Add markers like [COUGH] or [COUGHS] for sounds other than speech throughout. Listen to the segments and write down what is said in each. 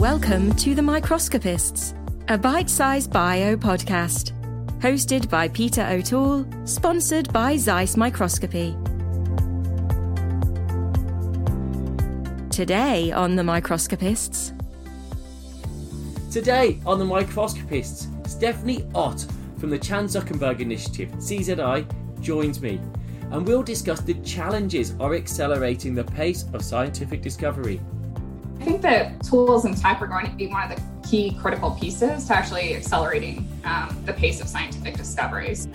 Welcome to The Microscopists, a Bitesize Bio podcast. Hosted by Peter O'Toole, sponsored by Zeiss Microscopy. Today on The Microscopists. Today on The Microscopists, Stephani Otte from the Chan Zuckerberg Initiative, CZI, joins me, and we'll discuss the challenges of accelerating the pace of scientific discovery. I think that tools and tech are going to be one of the key critical pieces to actually accelerating um, the pace of scientific discoveries.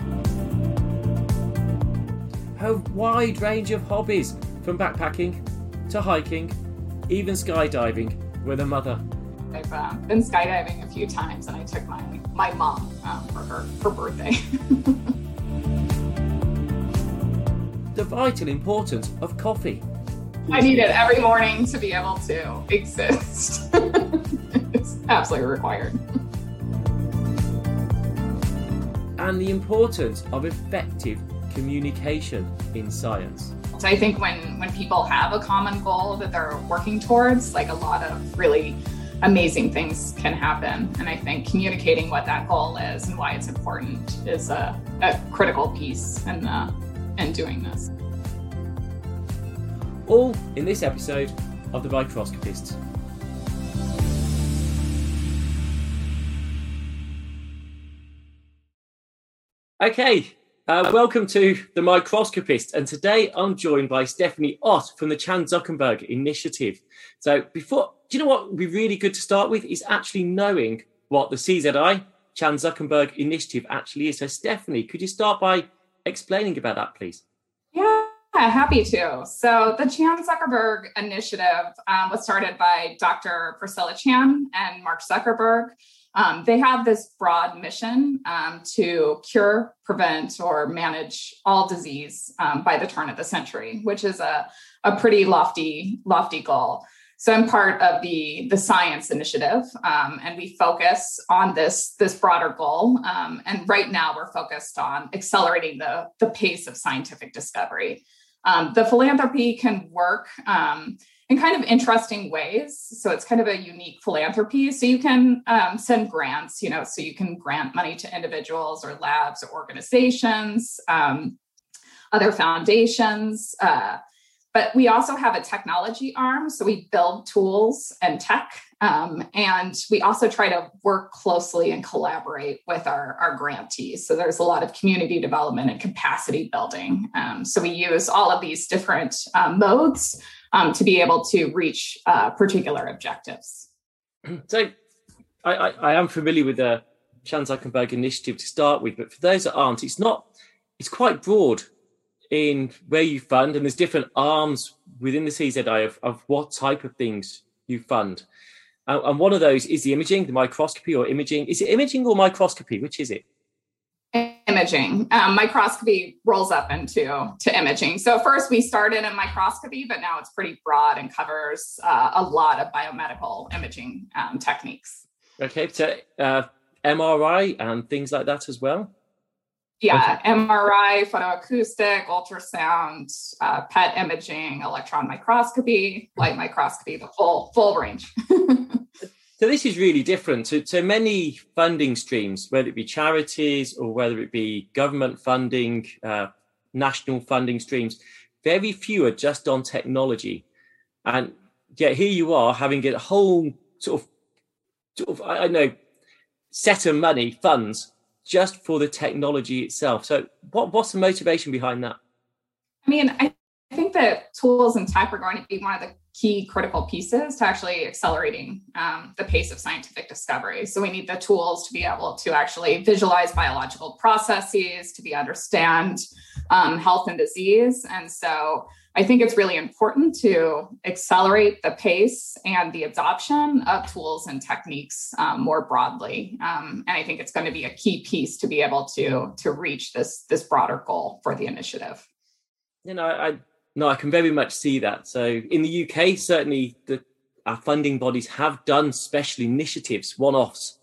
A wide range of hobbies, from backpacking to hiking, even skydiving, with a mother. I've uh, been skydiving a few times, and I took my my mom um, for her her birthday. [LAUGHS] the vital importance of coffee. I need it every morning to be able to exist. [LAUGHS] it's absolutely required. And the importance of effective communication in science. So I think when when people have a common goal that they're working towards, like a lot of really amazing things can happen. And I think communicating what that goal is and why it's important is a, a critical piece in uh, in doing this. All in this episode of The Microscopists. Okay, uh, welcome to The Microscopist. And today I'm joined by Stephani Otte from the Chan Zuckerberg Initiative. So, before, do you know what would be really good to start with is actually knowing what the CZI, Chan Zuckerberg Initiative, actually is. So, Stephani, could you start by explaining about that, please? Yeah, happy to. So, the Chan Zuckerberg Initiative um, was started by Dr. Priscilla Chan and Mark Zuckerberg. Um, they have this broad mission um, to cure, prevent, or manage all disease um, by the turn of the century, which is a, a pretty lofty, lofty goal. So I'm part of the the science initiative, um, and we focus on this this broader goal. Um, and right now, we're focused on accelerating the the pace of scientific discovery. Um, the philanthropy can work um, in kind of interesting ways. So it's kind of a unique philanthropy. So you can um, send grants, you know, so you can grant money to individuals or labs or organizations, um, other foundations. Uh, but we also have a technology arm. So we build tools and tech. Um, and we also try to work closely and collaborate with our, our grantees. So there's a lot of community development and capacity building. Um, so we use all of these different um, modes um, to be able to reach uh, particular objectives. [CLEARS THROAT] So I, I, I am familiar with the Chan Zuckerberg initiative to start with, but for those that aren't, it's not, it's quite broad in where you fund, and there's different arms within the CZI of, of what type of things you fund. Uh, and one of those is the imaging, the microscopy or imaging. Is it imaging or microscopy? Which is it? Imaging. Um, microscopy rolls up into to imaging. So first we started in microscopy, but now it's pretty broad and covers uh, a lot of biomedical imaging um, techniques. Okay, so uh, MRI and things like that as well. Yeah, okay. MRI, photoacoustic, ultrasound, uh, PET imaging, electron microscopy, light microscopy, the full full range. [LAUGHS] so this is really different. So, so many funding streams, whether it be charities or whether it be government funding, uh, national funding streams, very few are just on technology, and yet here you are having a whole sort of, sort of I know set of money funds just for the technology itself. So, what, what's the motivation behind that? I mean, I think that tools and tech are going to be one of the key critical pieces to actually accelerating um, the pace of scientific discovery. So, we need the tools to be able to actually visualize biological processes, to be understand um, health and disease. And so, I think it's really important to accelerate the pace and the adoption of tools and techniques um, more broadly. Um, and I think it's going to be a key piece to be able to to reach this this broader goal for the initiative. You know, I no, I can very much see that. So in the UK, certainly the our funding bodies have done special initiatives, one-offs,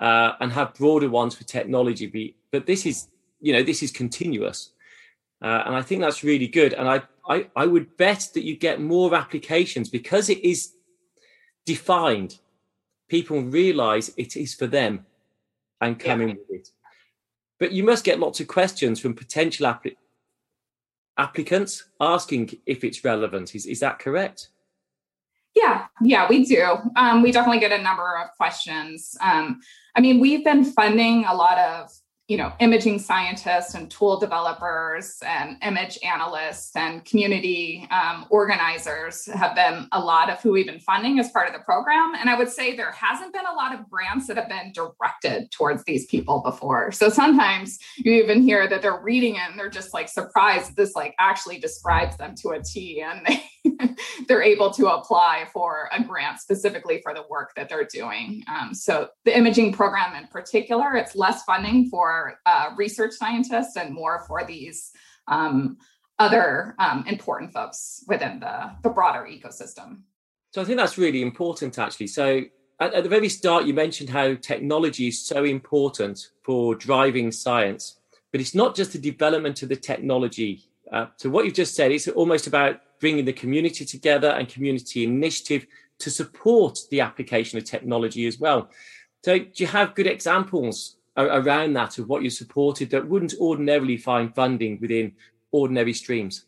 uh, and have broader ones for technology. But this is, you know, this is continuous. Uh, and I think that's really good. And I, I, I would bet that you get more applications because it is defined people realize it is for them and come yeah. in with it. But you must get lots of questions from potential appli- applicants asking if it's relevant. Is, is that correct? Yeah, yeah, we do. Um, we definitely get a number of questions. Um, I mean, we've been funding a lot of you know imaging scientists and tool developers and image analysts and community um, organizers have been a lot of who we've been funding as part of the program and i would say there hasn't been a lot of grants that have been directed towards these people before so sometimes you even hear that they're reading it and they're just like surprised this like actually describes them to a t and they [LAUGHS] they're able to apply for a grant specifically for the work that they're doing. Um, so the imaging program in particular, it's less funding for uh, research scientists and more for these um, other um, important folks within the, the broader ecosystem. So I think that's really important actually. So at, at the very start, you mentioned how technology is so important for driving science, but it's not just the development of the technology. Uh, so what you've just said, it's almost about bringing the community together and community initiative to support the application of technology as well. So, do you have good examples around that of what you supported that wouldn't ordinarily find funding within ordinary streams?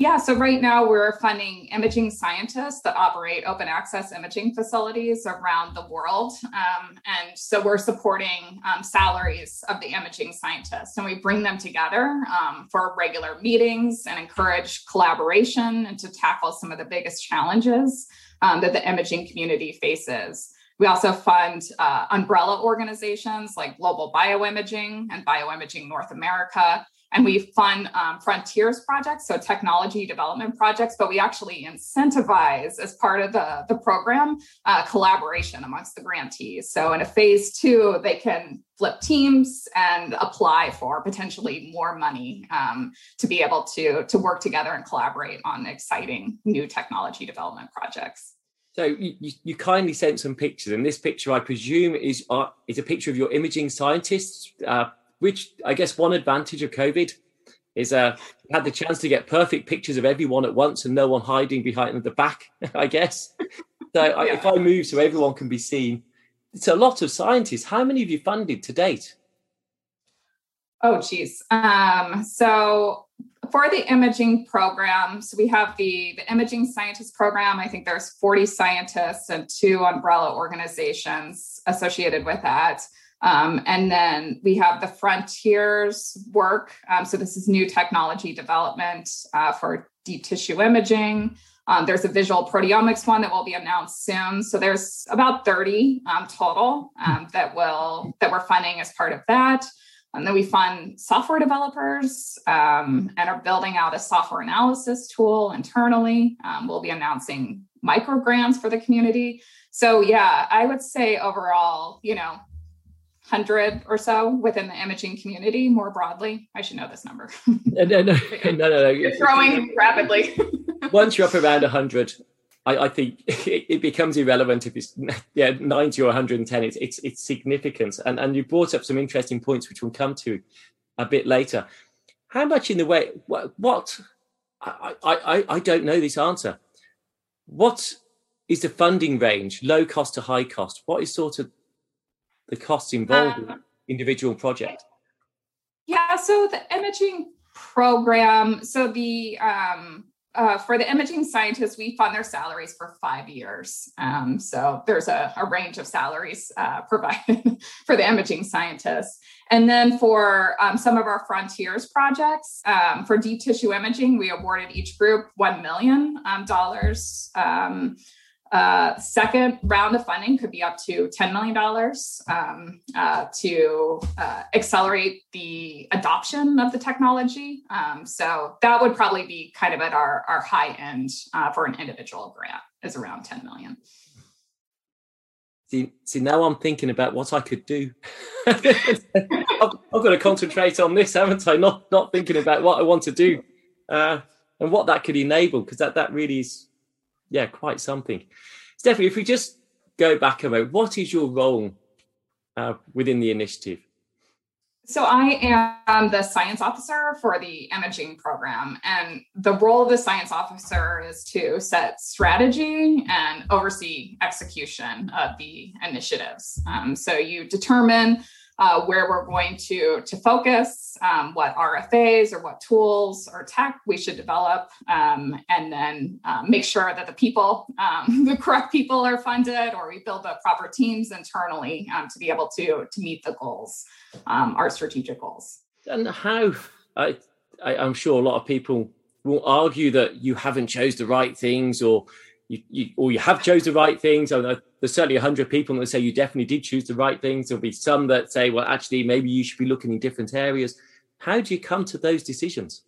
Yeah, so right now we're funding imaging scientists that operate open access imaging facilities around the world. Um, and so we're supporting um, salaries of the imaging scientists and we bring them together um, for regular meetings and encourage collaboration and to tackle some of the biggest challenges um, that the imaging community faces. We also fund uh, umbrella organizations like Global Bioimaging and Bioimaging North America. And we fund um, frontiers projects so technology development projects but we actually incentivize as part of the, the program uh, collaboration amongst the grantees. So in a phase two they can flip teams and apply for potentially more money um, to be able to to work together and collaborate on exciting new technology development projects so you, you kindly sent some pictures, and this picture, I presume, is uh, is a picture of your imaging scientists uh, which I guess one advantage of COVID is uh had the chance to get perfect pictures of everyone at once and no one hiding behind the back, [LAUGHS] I guess. So yeah. I, if I move so everyone can be seen, it's a lot of scientists. How many have you funded to date? Oh, geez. Um, so for the imaging program, so we have the, the imaging scientist program. I think there's 40 scientists and two umbrella organizations associated with that. Um, and then we have the frontiers work. Um, so this is new technology development uh, for deep tissue imaging. Um, there's a visual proteomics one that will be announced soon. So there's about 30 um, total um, that will that we're funding as part of that. And then we fund software developers um, and are building out a software analysis tool internally. we'll be announcing micro grants for the community. So yeah, I would say overall, you know, hundred or so within the imaging community more broadly. I should know this number. [LAUGHS] no, no, no, no, no. It's growing rapidly. Once you're up around hundred, I, I, think [LAUGHS] it, it, becomes irrelevant if it's [LAUGHS] yeah ninety or one hundred and ten. It's it's it's significant, and and you brought up some interesting points which we'll come to a bit later. How much in the way what, what I, I I don't know this answer. What is the funding range, low cost to high cost? What is sort of the costs involved um, in individual project? Yeah, so the imaging program, so the um, uh, for the imaging scientists, we fund their salaries for five years. Um, so there's a, a, range of salaries uh, [LAUGHS] provided for the imaging scientists. And then for um, some of our frontiers projects, um, for deep tissue imaging, we awarded each group $1 million um, um uh, second round of funding could be up to $10 million um, uh, to uh, accelerate the adoption of the technology. Um, so that would probably be kind of at our, our high end uh, for an individual grant is around 10 million. See, see, now I'm thinking about what I could do. [LAUGHS] I've, I've, got to concentrate on this, haven't I? Not not thinking about what I want to do uh, and what that could enable, because that that really is yeah, quite something. Stephani, if we just go back a moment, what is your role uh, within the initiative? So I am the science officer for the imaging program, and the role of the science officer is to set strategy and oversee execution of the initiatives. Um, so you determine uh, where we're going to to focus, um, what RFAs or what tools or tech we should develop, um, and then uh, make sure that the people, um, [LAUGHS] the correct people, are funded, or we build the proper teams internally um, to be able to to meet the goals, um, our strategic goals. And how I, I I'm sure a lot of people will argue that you haven't chose the right things or you, you or you have chose the right things. I there's certainly a 100 people that say you definitely did choose the right things. There'll be some that say, well, actually, maybe you should be looking in different areas. How do you come to those decisions?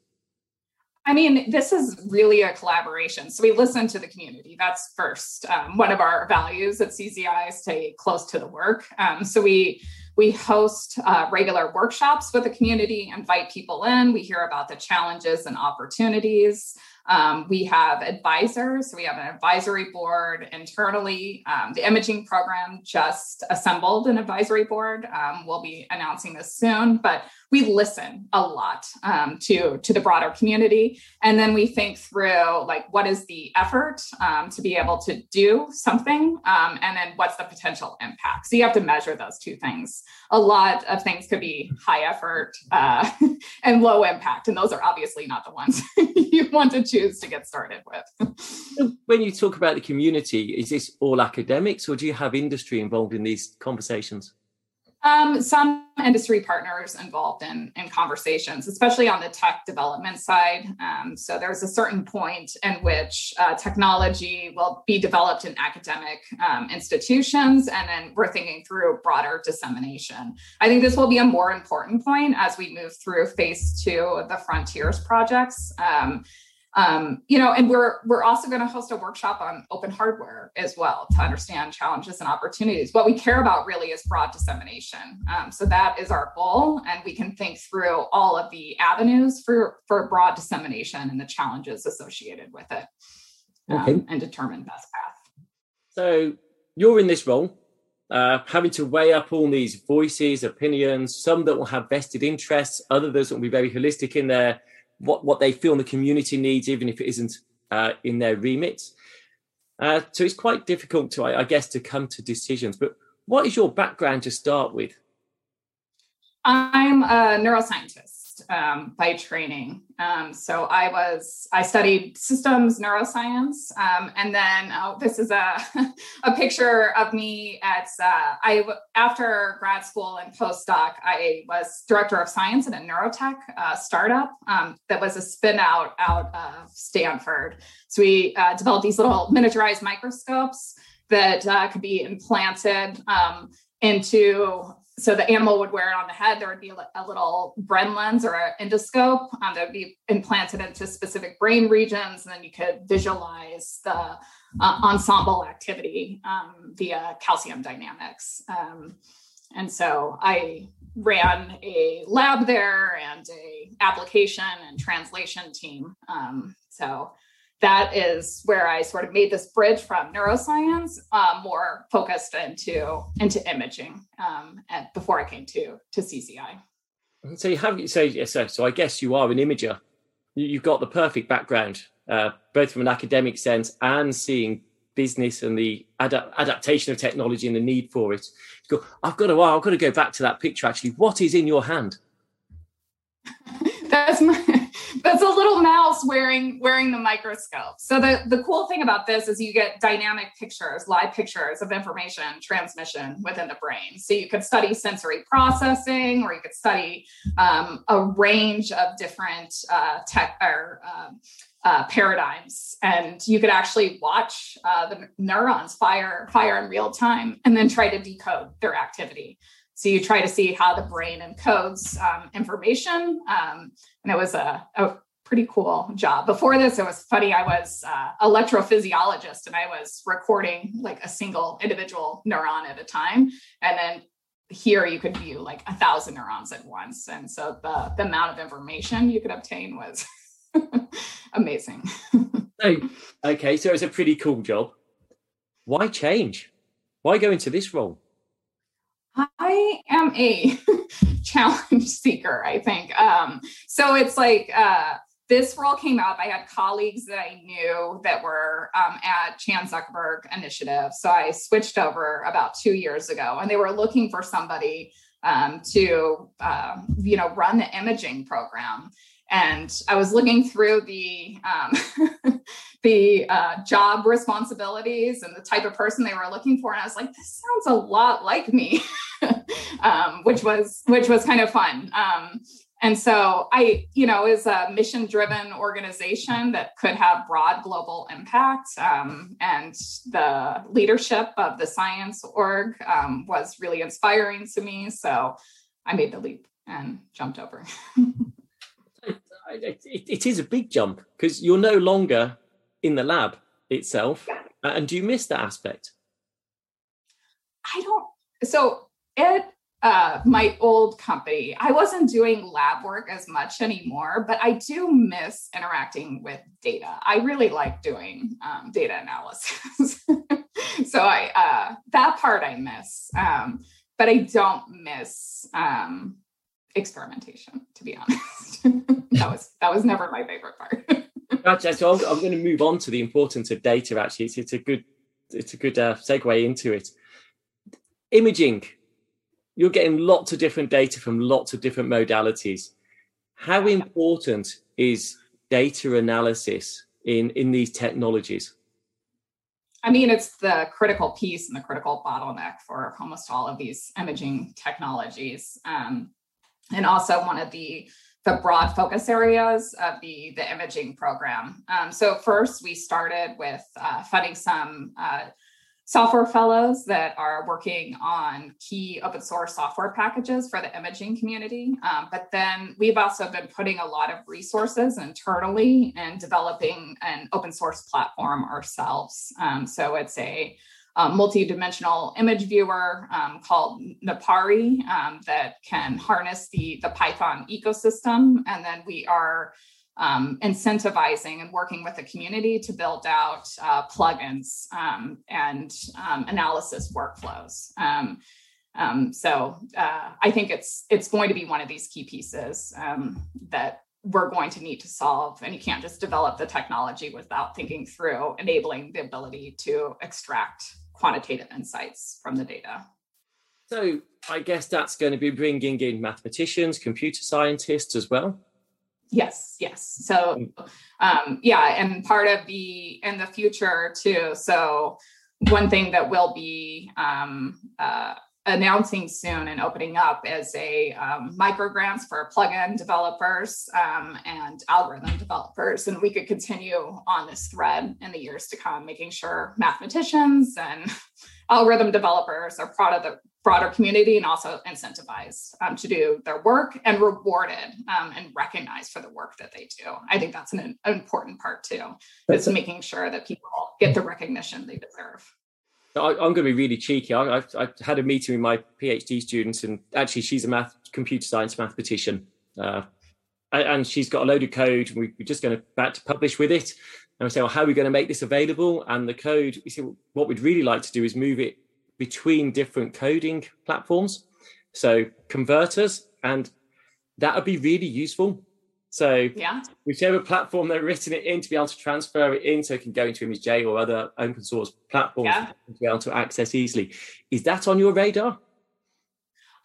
I mean, this is really a collaboration. So we listen to the community. That's first. Um, one of our values at CZI is to stay close to the work. Um, so we we host uh, regular workshops with the community, invite people in. We hear about the challenges and opportunities. Um, we have advisors. So we have an advisory board internally. Um, the imaging program just assembled an advisory board. Um, we'll be announcing this soon, but we listen a lot um, to to the broader community, and then we think through like what is the effort um, to be able to do something, um, and then what's the potential impact. So you have to measure those two things. A lot of things could be high effort uh, [LAUGHS] and low impact, and those are obviously not the ones [LAUGHS] you want to choose to get started with. when you talk about the community, is this all academics, or do you have industry involved in these conversations? Um, some industry partners involved in, in conversations, especially on the tech development side. Um, so there's a certain point in which uh, technology will be developed in academic um, institutions, and then we're thinking through broader dissemination. I think this will be a more important point as we move through phase two of the Frontiers projects. Um, you know, and we're we're also going to host a workshop on open hardware as well to understand challenges and opportunities. What we care about really is broad dissemination. Um, so that is our goal, and we can think through all of the avenues for for broad dissemination and the challenges associated with it, um, okay. and determine best path. So you're in this role. Uh, having to weigh up all these voices, opinions, some that will have vested interests, others that will be very holistic in their what, what they feel the community needs, even if it isn't uh, in their remit. Uh, so it's quite difficult to, I, I guess, to come to decisions. But what is your background to start with? I'm a neuroscientist um, by training. Um, so I was I studied systems neuroscience, um, and then oh, this is a [LAUGHS] a picture of me at uh, I after grad school and postdoc. I was director of science at a neurotech uh, startup um, that was a spin out out of Stanford. So we uh, developed these little miniaturized microscopes that uh, could be implanted um, into so the animal would wear it on the head. There would be a, little GRIN lens or an endoscope um, that would be implanted into specific brain regions, and then you could visualize the uh, ensemble activity um, via calcium dynamics. Um, and so I ran a lab there and a application and translation team. Um, so that is where I sort of made this bridge from neuroscience uh, more focused into into imaging um, and before I came to to CZI. So you have so so so I guess you are an imager. You've got the perfect background, uh, both from an academic sense and seeing business and the ad- adaptation of technology and the need for it. Go, I've got to. I've got to go back to that picture. Actually, what is in your hand? [LAUGHS] That's my that's a little mouse wearing wearing the microscope. So the the cool thing about this is you get dynamic pictures, live pictures of information transmission within the brain. So you could study sensory processing, or you could study um, a range of different uh, tech or um, uh, paradigms, and you could actually watch uh, the neurons fire fire in real time, and then try to decode their activity. So you try to see how the brain encodes um, information. Um, and it was a, a, pretty cool job. Before this, it was funny. I was uh, electrophysiologist and I was recording like a single individual neuron at a time. And then here you could view like a thousand neurons at once. And so the, the amount of information you could obtain was [LAUGHS] amazing. [LAUGHS] so, okay, so it's a pretty cool job. Why change? Why go into this role? I am a challenge [LAUGHS] seeker, I think. Um, so it's like uh, this role came up. I had colleagues that I knew that were um, at Chan Zuckerberg Initiative. So I switched over about two years ago, and they were looking for somebody um, to, uh, you know, run the imaging program. And I was looking through the um, [LAUGHS] the uh, job responsibilities and the type of person they were looking for, and I was like, this sounds a lot like me, [LAUGHS] um, which was which was kind of fun. Um, and so I, you know, is a mission driven organization that could have broad global impact. Um, and the leadership of the science org um, was really inspiring to me. So I made the leap and jumped over. [LAUGHS] it, it is a big jump because you're no longer in the lab itself. And do you miss that aspect? I don't. So at uh, my old company, I wasn't doing lab work as much anymore, but I do miss interacting with data. I really like doing um, data analysis. [LAUGHS] so I uh, that part I miss, um, but I don't miss um, experimentation. To be honest, [LAUGHS] that was that was never my favorite part. [LAUGHS] Actually, so I'm, I'm, going to move on to the importance of data. Actually, it's, it's a good it's a good uh, segue into it. Imaging, you're getting lots of different data from lots of different modalities. How important is data analysis in in these technologies? I mean, it's the critical piece and the critical bottleneck for almost all of these imaging technologies, um, and also one of the the broad focus areas of the, the imaging program. Um, so first, we started with uh, funding some uh, software fellows that are working on key open source software packages for the imaging community. Um, but then we've also been putting a lot of resources internally and developing an open source platform ourselves. Um, so it's a um, multi-dimensional image viewer um, called Napari um, that can harness the, the Python ecosystem. And then we are um, incentivizing and working with the community to build out uh, plugins um, and um, analysis workflows. so uh, I think it's it's going to be one of these key pieces that we're going to need to solve. And you can't just develop the technology without thinking through enabling the ability to extract quantitative insights from the data. So I guess that's going to be bringing in mathematicians, computer scientists as well. Yes, yes. So, um, yeah, and part of the in the future too. So, one thing that will be um, uh, announcing soon and opening up is a um, micro grants for plugin developers um, and algorithm developers. And we could continue on this thread in the years to come making sure mathematicians and [LAUGHS] algorithm developers are part of the broader community and also incentivized um, to do their work and rewarded um, and recognized for the work that they do. I think that's an, an important part too is making sure that people get the recognition they deserve I, am going to be really cheeky. I, have I've had a meeting with my PhD students, and actually, she's a math, computer science mathematician, uh, and she's got a load of code. we're just going to back to publish with it. And we say, well, how are we going to make this available? And the code, we say, well, what we'd really like to do is move it between different coding platforms, so converters, and that would be really useful so yeah, whichever platform they're written it in to be able to transfer it in so it can go into ImageJ or other open source platforms yeah. to be able to access easily. Is that on your radar?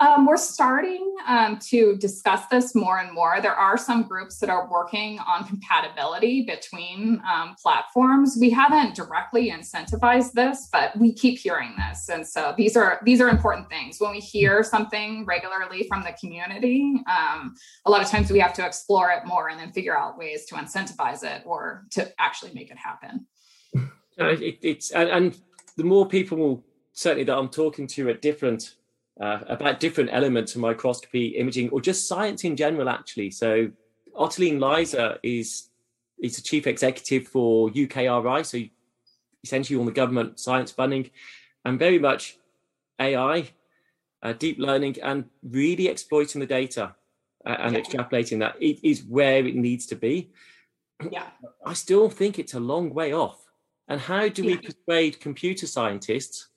Um, we're starting um, to discuss this more and more. There are some groups that are working on compatibility between um, platforms. We haven't directly incentivized this, but we keep hearing this, and so these are these are important things. When we hear something regularly from the community, um, a lot of times we have to explore it more and then figure out ways to incentivize it or to actually make it happen. [LAUGHS] it, it's and, and the more people certainly that I'm talking to at different uh, about different elements of microscopy imaging or just science in general actually. So Ottoline Leyser is is the chief executive for UKRI so essentially on the government science funding and very much ai uh, deep learning and really exploiting the data uh, and yeah. extrapolating that. It is where it needs to be. Yeah. I still think it's a long way off. And how do we persuade computer scientists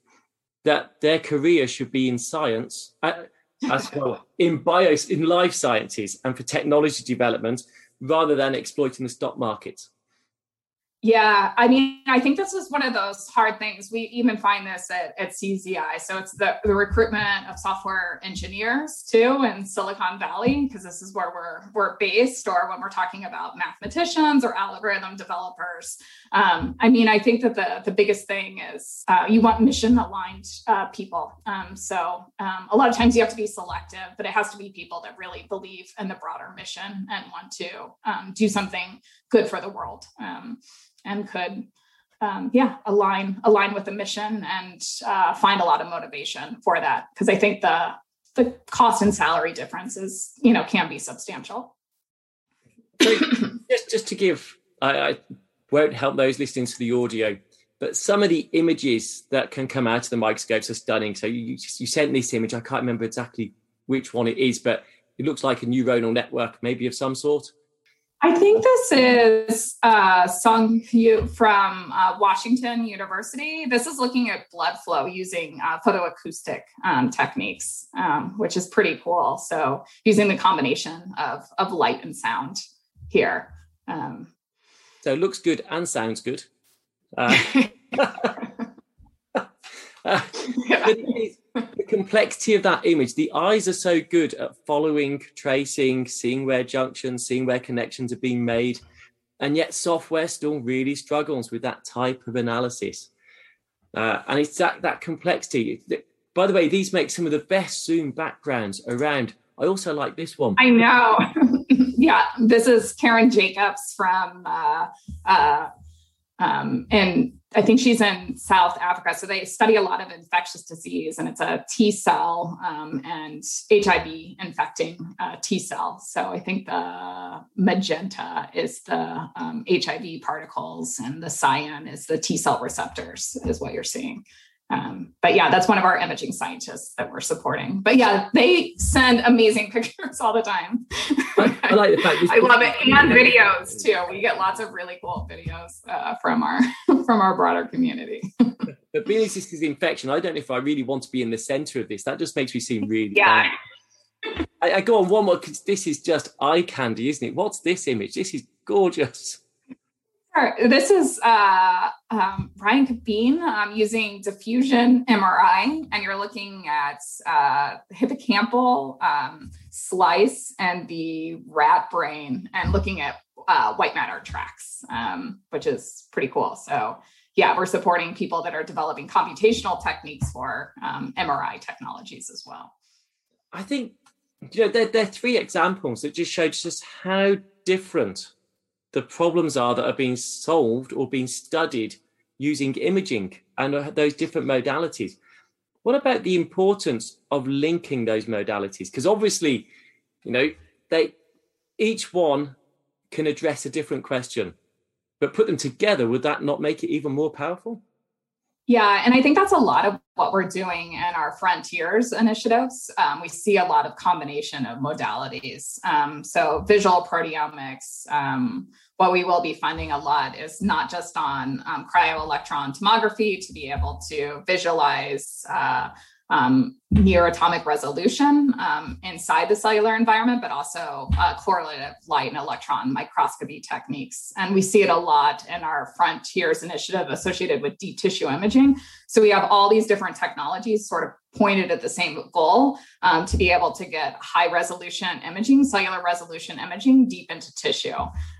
that their career should be in science. Uh, as well in bios, in life sciences, and for technology development, rather than exploiting the stock market. Yeah, I mean, I think this is one of those hard things. We even find this at, at CZI. So it's the, the recruitment of software engineers too in Silicon Valley, because this is where we're we're based, or when we're talking about mathematicians or algorithm developers. Um, I mean, I think that the the biggest thing is uh, you want mission aligned uh, people. Um, so um, a lot of times you have to be selective, but it has to be people that really believe in the broader mission and want to um, do something good for the world. And could um, yeah align align with the mission and uh, find a lot of motivation for that. Because i think the the cost and salary differences you know can be substantial. So just just to give I, I won't help those listening to the audio but some of the images that can come out of the microscopes are stunning. So you, you sent this image. I can't remember exactly which one it is but it looks like a neuronal network maybe of some sort I think this is uh, Song Hu from uh, Washington University. This is looking at blood flow using uh, photoacoustic um, techniques, um, which is pretty cool. So, using the combination of, of light and sound here. Um, so, it looks good and sounds good. Uh, [LAUGHS] [LAUGHS] [LAUGHS] yeah. the complexity of that image, the eyes are so good at following, tracing, seeing where junctions, seeing where connections are being made. And yet, software still really struggles with that type of analysis. Uh, and it's that, that complexity. By the way, these make some of the best Zoom backgrounds around. I also like this one. I know. [LAUGHS] yeah, this is Caron Jacobs from uh, uh, um, and I think she's in South Africa. So they study a lot of infectious disease, and it's a T cell um, and HIV infecting uh, T cell. So I think the magenta is the um, HIV particles, and the cyan is the T cell receptors, is what you're seeing. Um, but yeah, that's one of our imaging scientists that we're supporting. But yeah, they send amazing [LAUGHS] pictures all the time. I, I like the fact [LAUGHS] I love it, and videos too. We get lots of really cool videos uh, from our [LAUGHS] from our broader community. but being this is infection, I don't know if I really want to be in the center of this. That just makes me seem really yeah. I, I, go on one more because this is just eye candy, isn't it? What's this image? This is gorgeous. This is uh, um, Brian Kapeen um, using diffusion MRI, and you're looking at uh, hippocampal um, slice and the rat brain, and looking at uh, white matter tracks, um, which is pretty cool. So, yeah, we're supporting people that are developing computational techniques for MRI um, technologies as well. I think you know there, there are three examples that just show just how different the problems are that are being solved or being studied using imaging and uh, those different modalities. What about the importance of linking those modalities? Because obviously, you know, they each one can address a different question, but put them together, would that not make it even more powerful? Yeah, and I think that's a lot of what we're doing in our frontiers initiatives. Um, we see a lot of combination of modalities. Um, so visual proteomics, um, what we will be funding a lot is not just on um, cryo-electron tomography to be able to visualize uh, um, near atomic resolution um, inside the cellular environment, but also uh, correlative light and electron microscopy techniques. And we see it a lot in our Frontiers initiative associated with deep tissue imaging. So we have all these different technologies sort of pointed at the same goal um, to be able to get high resolution imaging, cellular resolution imaging deep into tissue.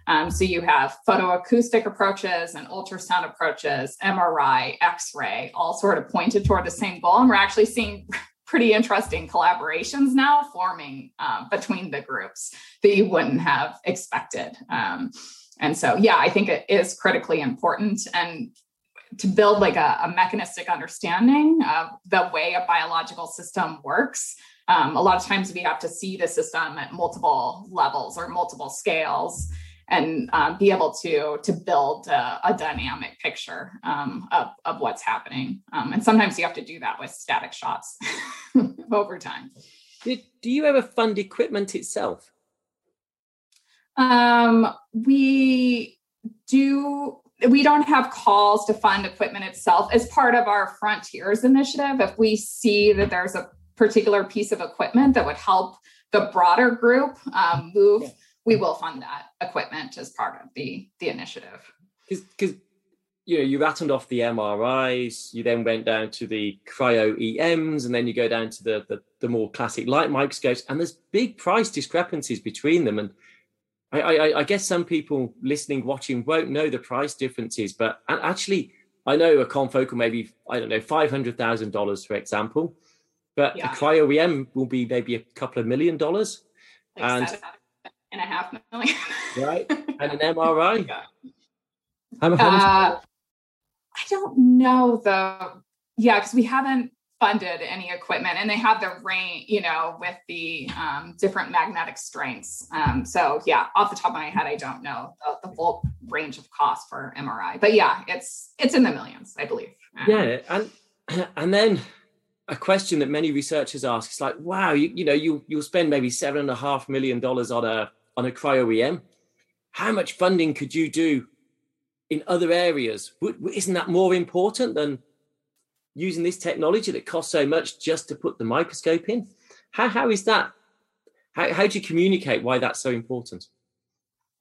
Um, so you have photoacoustic approaches and ultrasound approaches, MRI, X ray, all sort of pointed toward the same goal. And we're actually seeing [LAUGHS] pretty interesting collaborations now forming um, between the groups that you wouldn't have expected. Um, and so, yeah, I think it is critically important. And to build like a, a mechanistic understanding of the way a biological system works. Um, a lot of times we have to see the system at multiple levels or multiple scales and um, be able to to build a, a dynamic picture um, of, of what's happening. Um, and sometimes you have to do that with static shots [LAUGHS] over time. Did, do you ever fund equipment itself? Um, we do we don't have calls to fund equipment itself as part of our frontiers initiative if we see that there's a particular piece of equipment that would help the broader group um, move, yeah. we will fund that equipment as part of the the initiative. Because you know you rattled off the MRIs, you then went down to the cryo EMs, and then you go down to the, the the, more classic light microscopes, and there's big price discrepancies between them. And I, I, I guess some people listening, watching won't know the price differences, but actually, I know a confocal maybe I don't know five hundred thousand dollars, for example, but yeah. a cryo EM will be maybe a couple of million dollars, like and and a half million, right? [LAUGHS] And an MRI. Yeah. How, how uh, I don't know though. Yeah, because we haven't funded any equipment and they have the range, you know, with the um, different magnetic strengths. Um, so yeah, off the top of my head, I don't know the, the, full range of cost for MRI, but yeah, it's it's in the millions, I believe. Yeah, and [CLEARS THROAT] and then a question that many researchers ask is like, wow, you, you know, you you'll spend maybe seven and a half million dollars on a on a cryo EM. How much funding could you do in other areas. Isn't that more important than using this technology that costs so much just to put the microscope in? How, how is that? How, how do you communicate why that's so important?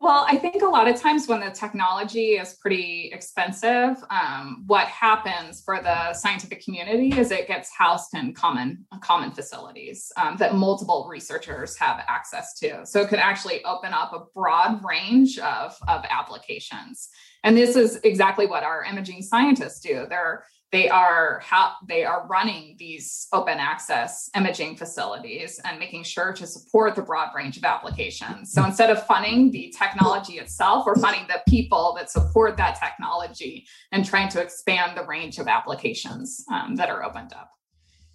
Well, I think a lot of times when the technology is pretty expensive, um, what happens for the scientific community is it gets housed in common common facilities um, that multiple researchers have access to. So it could actually open up a broad range of, of applications. And this is exactly what our imaging scientists do. They're they are how they are running these open access imaging facilities and making sure to support the broad range of applications. So instead of funding the technology itself we're funding the people that support that technology and trying to expand the range of applications um, that are opened up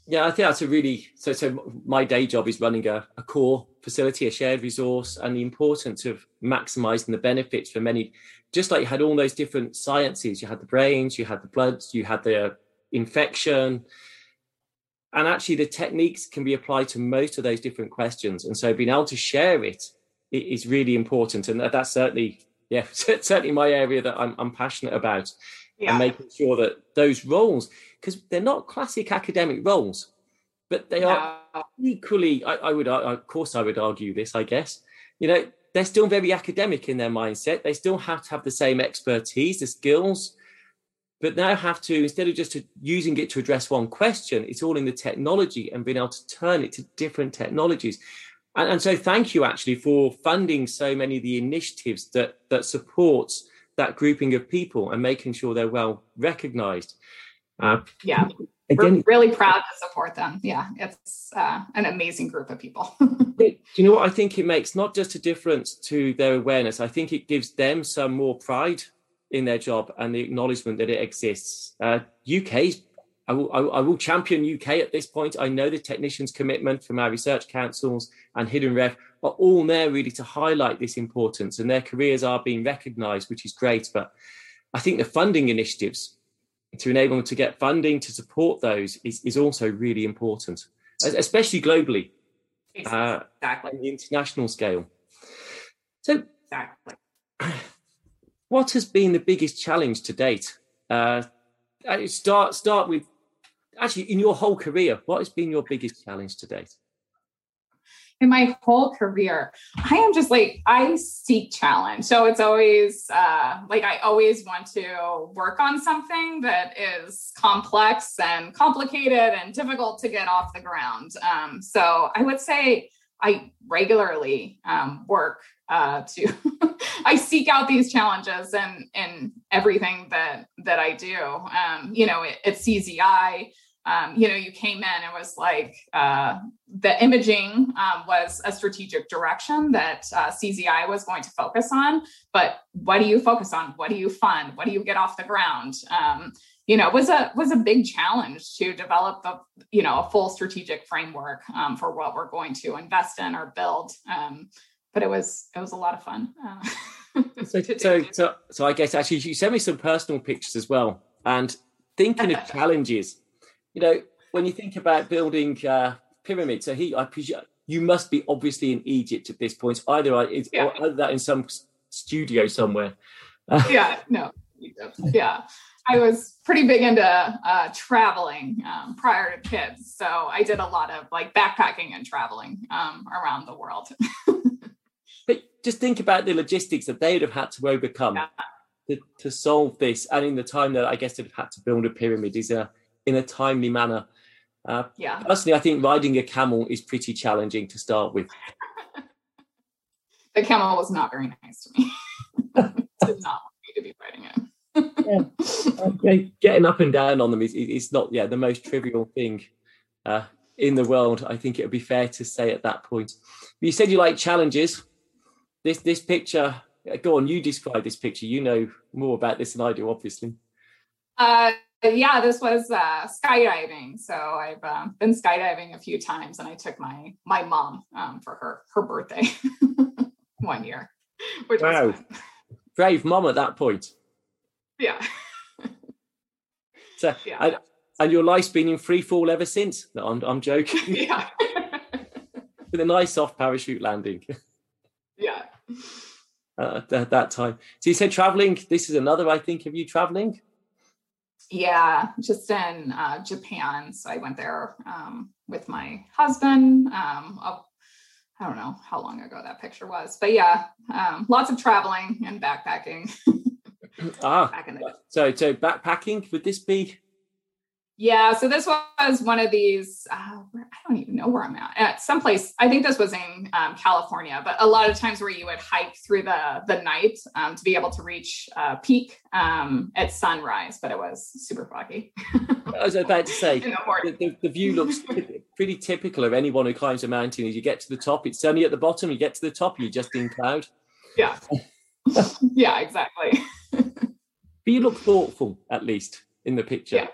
yeah i think that's a really so so my day job is running a, a core facility a shared resource and the importance of maximizing the benefits for many just like you had all those different sciences, you had the brains, you had the bloods, you had the infection. And actually, the techniques can be applied to most of those different questions. And so, being able to share it is really important. And that's certainly, yeah, [LAUGHS] certainly my area that I'm, I'm passionate about. Yeah. And making sure that those roles, because they're not classic academic roles, but they are equally, I, I would, of course, I would argue this, I guess. You know, they're still very academic in their mindset. They still have to have the same expertise, the skills, but now have to, instead of just using it to address one question, it's all in the technology and being able to turn it to different technologies. And, and so thank you actually for funding so many of the initiatives that, that supports that grouping of people and making sure they're well recognized. Uh, yeah. Again, We're really proud to support them. Yeah, it's uh, an amazing group of people. [LAUGHS] do you know what I think it makes? Not just a difference to their awareness. I think it gives them some more pride in their job and the acknowledgement that it exists. Uh, UK, I will, I will champion UK at this point. I know the technicians' commitment from our research councils and Hidden REF are all there really to highlight this importance, and their careers are being recognised, which is great. But I think the funding initiatives to enable them to get funding to support those is, is also really important, especially globally, uh, exactly. on the international scale. So, exactly. [CLEARS THROAT] what has been the biggest challenge to date? Uh, uh, start start with actually in your whole career. What has been your biggest challenge to date? In my whole career, I am just like, I seek challenge. So it's always uh, like, I always want to work on something that is complex and complicated and difficult to get off the ground. Um, so I would say I regularly um, work uh, to, [LAUGHS] I seek out these challenges and in everything that, that I do. Um, you know, at CZI, um, you know, you came in and was like uh, the imaging um, was a strategic direction that uh, CZI was going to focus on. But what do you focus on? What do you fund? What do you get off the ground? Um, you know, was a was a big challenge to develop the you know a full strategic framework um, for what we're going to invest in or build. Um, but it was it was a lot of fun. Uh, [LAUGHS] so, so, so, so I guess actually you sent me some personal pictures as well, and thinking of [LAUGHS] challenges you know, when you think about building uh, pyramids, so he, I presume you must be obviously in Egypt at this point, either it's, yeah. either that in some studio somewhere. [LAUGHS] yeah, no, yeah. I was pretty big into uh, traveling um, prior to kids, so I did a lot of like backpacking and traveling um, around the world. [LAUGHS] but just think about the logistics that they would have had to overcome yeah. to, to, solve this, and in the time that I guess they'd have had to build a pyramid is a in a timely manner. Uh, yeah. Personally, I think riding a camel is pretty challenging to start with. the camel was not very nice to me. [LAUGHS] Did not want me to be riding it yeah. [LAUGHS] Getting up and down on them is, is not yeah the most trivial thing uh, in the world. I think it would be fair to say at that point. But you said you like challenges. This this picture. Go on, you describe this picture. You know more about this than I do, obviously. Uh, yeah, this was uh, skydiving. So I've uh, been skydiving a few times, and I took my my mom um, for her her birthday [LAUGHS] one year. Which wow, brave mom at that point. Yeah. so, yeah. And, and, your life's been in free fall ever since. No, I'm, I'm joking. [LAUGHS] yeah. [LAUGHS] With a nice soft parachute landing. yeah. Uh, at that time. So you said traveling. This is another, I think, of you traveling. Yeah, just in uh, Japan. So I went there um, with my husband. Um, I don't know how long ago that picture was, but yeah, um, lots of traveling and backpacking. [LAUGHS] ah, back in the. So, so backpacking would this be? Yeah, so this was one of these. Uh, I don't even know where I'm at. At some place, I think this was in um, California, but a lot of times where you would hike through the the night um, to be able to reach uh, peak um, at sunrise. But it was super foggy. I was about to say [LAUGHS] the, the, the, view looks [LAUGHS] pretty typical of anyone who climbs a mountain. As you get to the top, it's sunny at the bottom. You get to the top, you're just in cloud. Yeah. [LAUGHS] yeah, exactly. but you look thoughtful, at least in the picture.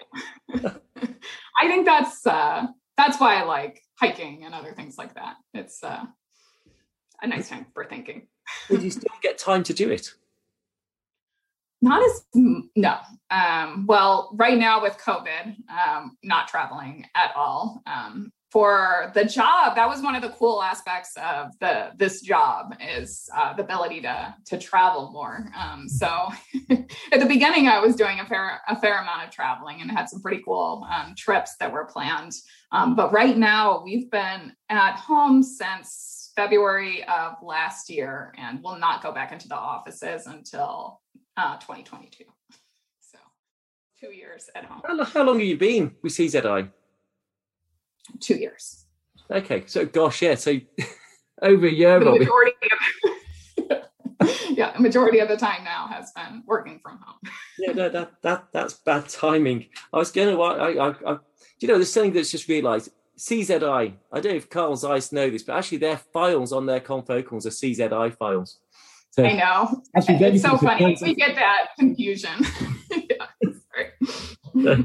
Yeah. [LAUGHS] I think that's uh, that's why I like hiking and other things like that. It's uh, a nice time for thinking. Would you still get time to do it? Not as no. Um, well, right now with COVID, um, not traveling at all. Um, for the job that was one of the cool aspects of the this job is uh, the ability to to travel more. Um, so [LAUGHS] at the beginning i was doing a fair a fair amount of traveling and had some pretty cool um, trips that were planned. Um, but right now we've been at home since february of last year and will not go back into the offices until uh, 2022 so two years at home. How, long have you been with czi two years. Okay, so gosh, yeah, so [LAUGHS] over a year. The majority of, [LAUGHS] yeah, the majority of the time now has been working from home. [LAUGHS] yeah, no, that that that's bad timing. I was going to, I, I, I, you know, there's something that's just realised. CZI. I don't know if Carl Zeiss know this, but actually their files on their confocals are CZI files. So, I know. It's so funny. We get that confusion. yeah,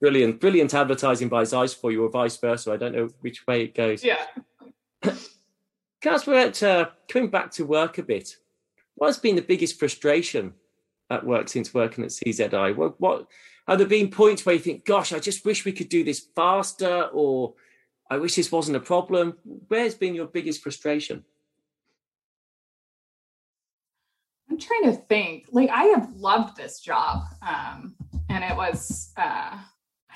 brilliant, brilliant advertising by Zeiss for you, or vice versa. I don't know which way it goes. Yeah. [COUGHS] Casper, uh, coming back to work a bit, what's been the biggest frustration at work since working at CZI? What, what have there been points where you think, "Gosh, I just wish we could do this faster," or "I wish this wasn't a problem"? Where's been your biggest frustration? I'm trying to think. Like, I have loved this job, um, and it was. Uh,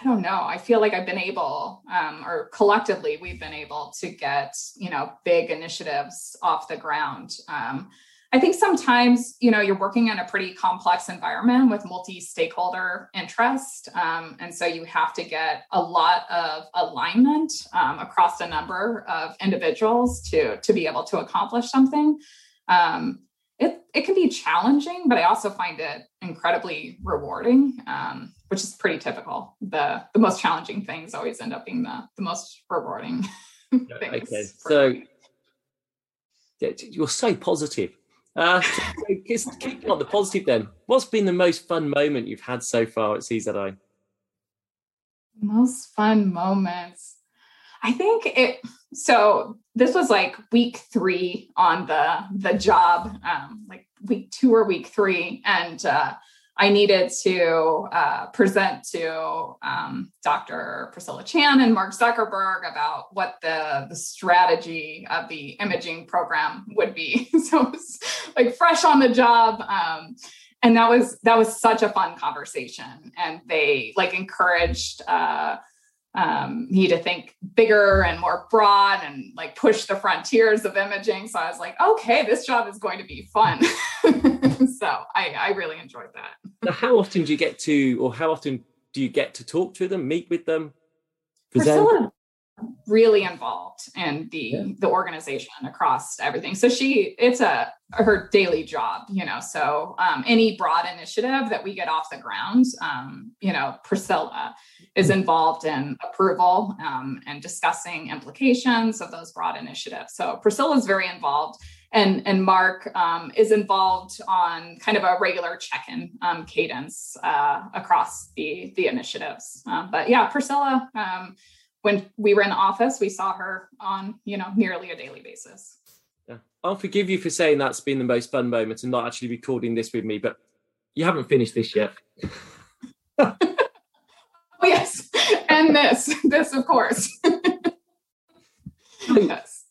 I don't know. I feel like I've been able, um, or collectively, we've been able to get, you know, big initiatives off the ground. Um, I think sometimes, you know, you're working in a pretty complex environment with multi-stakeholder interest, um, and so you have to get a lot of alignment um, across a number of individuals to to be able to accomplish something. Um, it it can be challenging, but I also find it incredibly rewarding. Um, which is pretty typical. The the most challenging things always end up being the, the most rewarding [LAUGHS] things. Okay. So you're so positive. Uh, so keep on the positive then. What's been the most fun moment you've had so far at CZI? Most fun moments. I think it so this was like week three on the the job, um, like week two or week three. And uh I needed to uh, present to um, Dr. Priscilla Chan and Mark Zuckerberg about what the, the strategy of the imaging program would be. [LAUGHS] so it was like fresh on the job. Um, and that was that was such a fun conversation and they like encouraged uh, um, me to think bigger and more broad and like push the frontiers of imaging. So i was like okay this job is going to be fun. [LAUGHS] So I, I really enjoyed that. Now, how often do you get to or how often do you get to talk to them meet with them Priscilla really involved in the yeah. the organization across everything so she it's a her daily job you know so um, any broad initiative that we get off the ground um, you know priscilla is hmm. involved in approval um, and discussing implications of those broad initiatives so priscilla is very involved and and mark um, is involved on kind of a regular check-in um, cadence uh, across the the initiatives uh, but yeah priscilla um, when we were in the office, we saw her on, you know, nearly a daily basis. Yeah. I'll forgive you for saying that's been the most fun moment and not actually recording this with me, but you haven't finished this yet. [LAUGHS] oh, yes. And this, this, of course. [LAUGHS] yes.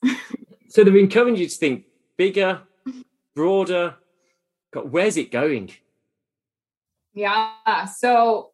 So they're encouraging you to think bigger, broader. God, where's it going? Yeah. So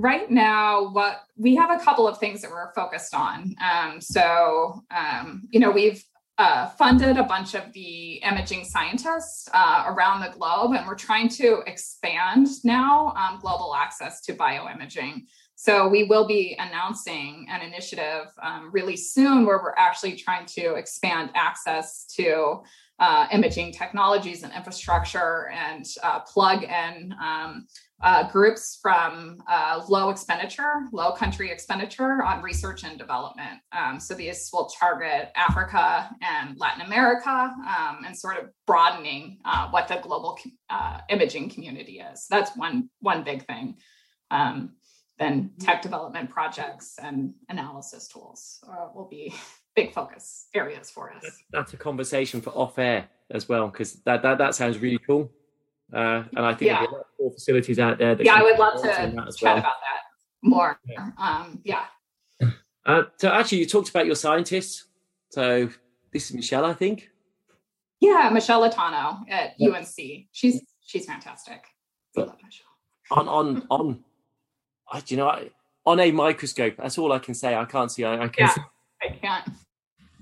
right now what we have a couple of things that we're focused on. Um, so um, you know we've uh, funded a bunch of the imaging scientists uh, around the globe and we're trying to expand now um, global access to bioimaging. So we will be announcing an initiative um, really soon where we're actually trying to expand access to uh, imaging technologies and infrastructure and uh, plug in um, uh, groups from uh, low expenditure, low country expenditure on research and development. Um, so these will target Africa and Latin America um, and sort of broadening uh, what the global uh, imaging community is. That's one, one big thing. Um, then tech development projects and analysis tools uh, will be [LAUGHS] big focus areas for us. That's a conversation for off air as well, because that, that, that sounds really cool. Uh, and I think yeah. there's a lot more facilities out there. yeah, I would love to chat well. about that more. Yeah. Um, yeah. Uh, so actually, you talked about your scientists. So this is Michelle, I think. Yeah, Michelle Itano at yeah. UNC. She's she's fantastic. I love Michelle. On on on, I, you know, I, on a microscope. That's all I can say. I can't see. I, I can. Yeah, see. I can't.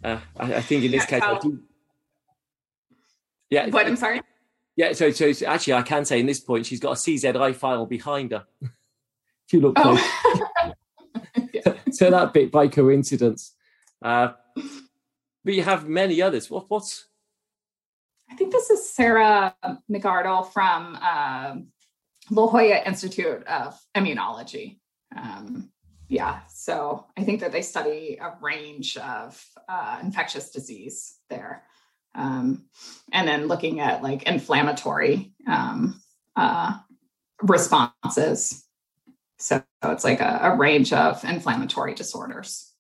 Uh, I, I, think in this case, I do. Yeah. What? I'm sorry. Yeah, so so actually, I can say in this point, she's got a CZI file behind her. [LAUGHS] if you look close. Oh. [LAUGHS] [LAUGHS] so, so, that bit by coincidence. Uh, but you have many others. What What? I think this is Sarah McArdle from uh, La Jolla Institute of Immunology. Um, yeah, so I think that they study a range of uh, infectious disease there um, and then looking at like inflammatory um, uh, responses. So it's like a, a, range of inflammatory disorders.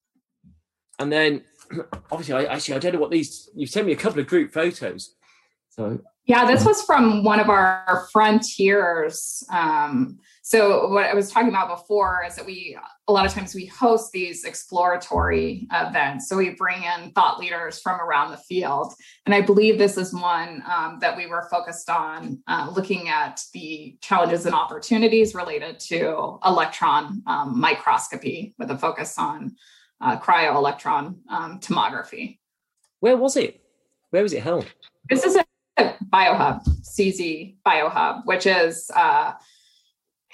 And then, [CLEARS THROAT] obviously, I actually I don't know what these. You sent me a couple of group photos. So yeah, this was from one of our frontiers. Um, so what I was talking about before is that we a lot of times we host these exploratory events. So we bring in thought leaders from around the field. And I believe this is one um, that we were focused on uh, looking at the challenges and opportunities related to electron um, microscopy with a focus on uh, cryo-electron um, tomography. Where was it? Where was it held? This is a Biohub, CZ Biohub, which is uh,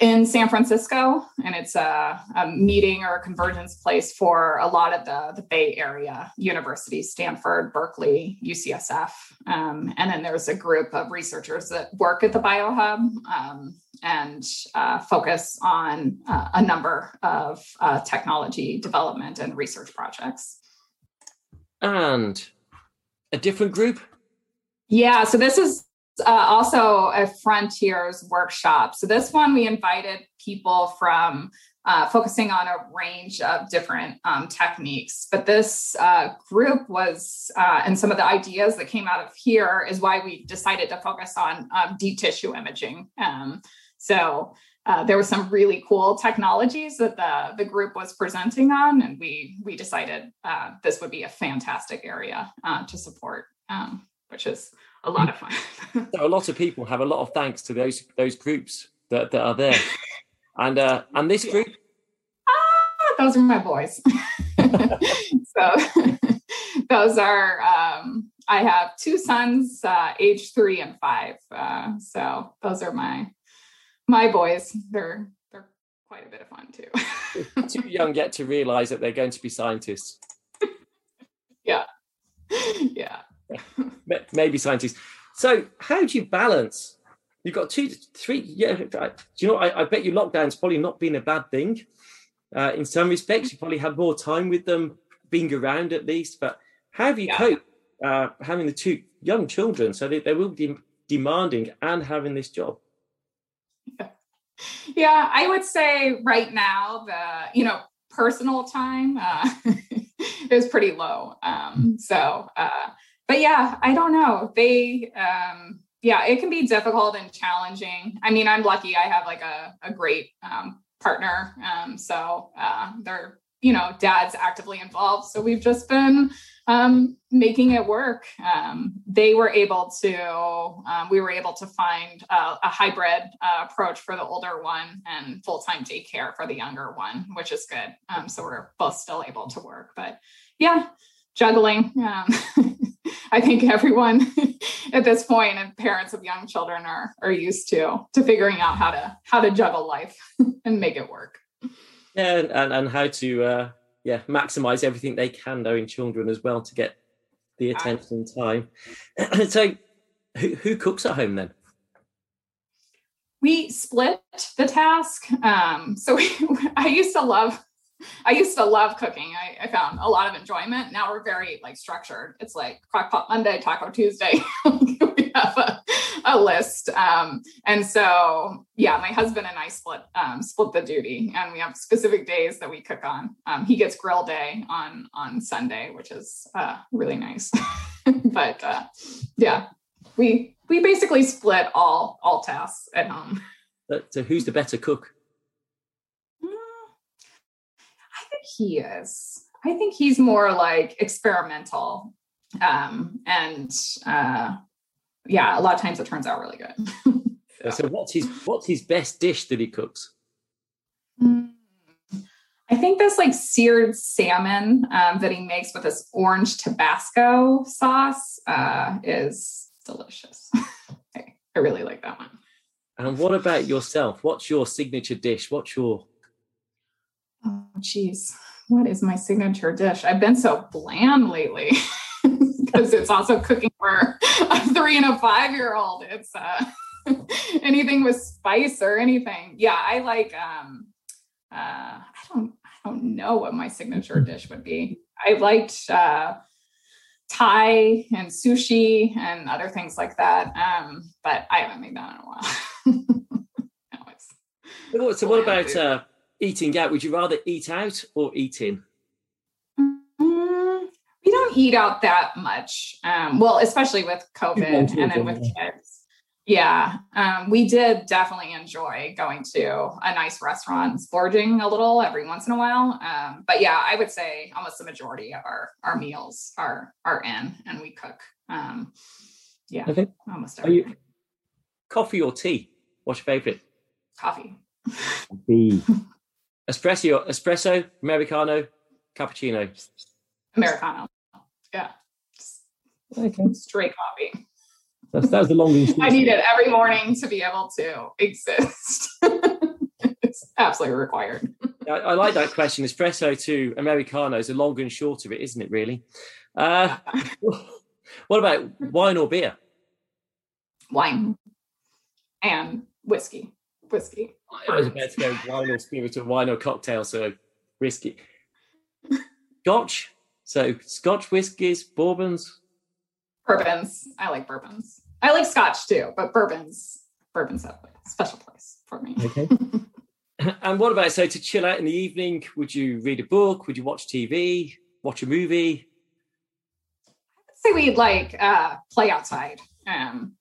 in San Francisco, and it's a, a, meeting or a convergence place for a lot of the, the Bay Area universities, Stanford, Berkeley, UCSF. Um, and then there's a group of researchers that work at the BioHub um, and uh, focus on uh, a number of uh, technology development and research projects. And a different group? Yeah, so this is uh, also a Frontiers workshop. So this one we invited people from uh, focusing on a range of different um, techniques. But this uh, group was, uh, and some of the ideas that came out of here is why we decided to focus on um, deep tissue imaging. Um, so uh, there were some really cool technologies that the, the group was presenting on, and we we decided uh, this would be a fantastic area to support, um, which is a lot of fun. [LAUGHS] so a lot of people have a lot of thanks to those those groups that, that are there, and uh, [LAUGHS] and this group. Ah, those are my boys. [LAUGHS] so those are um, I have two sons, uh, age three and five. Uh, so those are my my boys. They're they're quite a bit of fun too. too young yet to realize that they're going to be scientists. yeah, yeah. [LAUGHS] Maybe scientists. So how do you balance? You've got two, three. Yeah, do you know? I, I bet you lockdown's probably not been a bad thing. Uh, in some respects, you probably had more time with them, being around at least. But how have you yeah. coped uh, having the two young children? So they, they will be demanding and having this job. Yeah. [LAUGHS] yeah, I would say right now the you know personal time uh, [LAUGHS] is pretty low. Um, so, uh, but yeah, I don't know. They um, yeah, it can be difficult and challenging. I mean, I'm lucky I have like a, a great um, partner. Um, so uh, they're, you know, dad's actively involved. So we've just been um, making it work. Um, they were able to, um, we were able to find a, a hybrid uh, approach for the older one and full time daycare for the younger one, which is good. Um, so we're both still able to work. But yeah, juggling. [LAUGHS] I think everyone [LAUGHS] at this point and parents of young children are are used to to figuring out how to how to juggle life [LAUGHS] and make it work. Yeah, and and how to uh, yeah maximize everything they can though in children as well to get the attention time. [CLEARS THROAT] so, who who cooks at home then? We split the task. Um, so we, [LAUGHS] I used to love I used to love cooking. I, I, found a lot of enjoyment. Now we're very like structured. It's like crockpot Monday, Taco Tuesday. [LAUGHS] we have a, a list. Um, and so yeah, my husband and I split um, split the duty, and we have specific days that we cook on. Um, he gets grill day on on Sunday, which is uh, really nice. [LAUGHS] but uh, yeah, we we basically split all all tasks at home. So who's the better cook? He is. I think he's more like experimental. Um, and uh, yeah, a lot of times it turns out really good. [LAUGHS] so. so what's his what's his best dish that he cooks? Mm, I think this like seared salmon um, that he makes with this orange Tabasco sauce uh, is delicious. [LAUGHS] I really like that one. And what about yourself? What's your signature dish? What's your Oh, geez. What is my signature dish? I've been so bland lately [LAUGHS] because it's also cooking for a three and a five year old. It's uh, [LAUGHS] anything with spice or anything. Yeah, I like, um, uh, I don't, I don't know what my signature dish would be. I liked, uh, Thai and sushi and other things like that. Um, but I haven't made that in a while. [LAUGHS] no, so what about uh, eating out, would you rather eat out or eat in? Mm, we don't eat out that much. Um, well, especially with COVID and then with kids. Yeah, um, we did definitely enjoy going to a nice restaurant, splurging a little every once in a while. Um, but yeah, I would say almost the majority of our our meals are are in, and we cook. Um, yeah, okay. almost everything. coffee or tea? What's your favorite? Coffee. Coffee. [LAUGHS] espresso, espresso, americano, cappuccino. Americano. Yeah. Okay. Straight coffee. That's, that's the longest. [LAUGHS] I need it every morning to be able to exist. [LAUGHS] it's absolutely required. [LAUGHS] I, I, like that question. Espresso to Americano is a long and short of it, isn't it, really? Uh, what about wine or beer? Wine and whiskey whiskey. I was about to go wine or spirit or wine or cocktail, so whiskey. Scotch. So Scotch whiskies, bourbons. Bourbons. I like bourbons. I like Scotch too, but bourbons, bourbons have a special place for me. Okay. [LAUGHS] and what about so to chill out in the evening? Would you read a book? Would you watch TV? Watch a movie? I'd say we'd like uh, play outside. Um,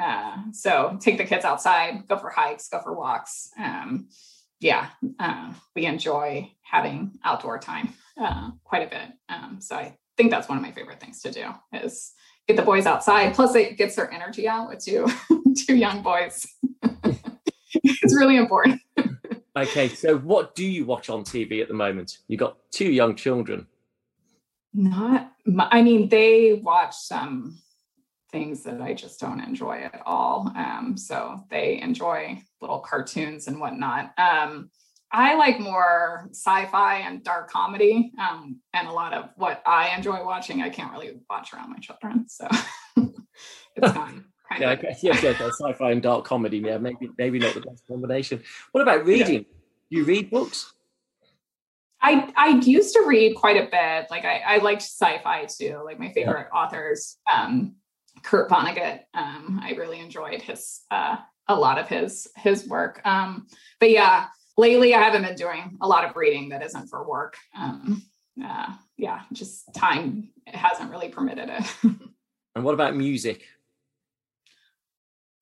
uh, so take the kids outside, go for hikes, go for walks. Um, yeah, uh, we enjoy having outdoor time uh, quite a bit. Um, so I think that's one of my favorite things to do is get the boys outside. Plus, it gets their energy out with two [LAUGHS] two young boys. [LAUGHS] it's really important. [LAUGHS] okay, so what do you watch on TV at the moment? You got two young children. Not, I mean, they watch some things that I just don't enjoy at all. Um, so they enjoy little cartoons and whatnot. Um, I like more sci-fi and dark comedy, um, and a lot of what I enjoy watching, I can't really watch around my children. So [LAUGHS] it's fine. [LAUGHS] yeah, I guess, yes, yes, sci-fi and dark comedy. Yeah, maybe maybe not the best combination. What about reading? Yeah. You read books? I I used to read quite a bit. Like I, I liked sci-fi too. Like my favorite yeah. authors, um, Kurt Vonnegut. Um, I really enjoyed his uh, a lot of his his work. Um, but yeah, lately I haven't been doing a lot of reading that isn't for work. Um, uh, yeah, just time hasn't really permitted it. [LAUGHS] and what about music?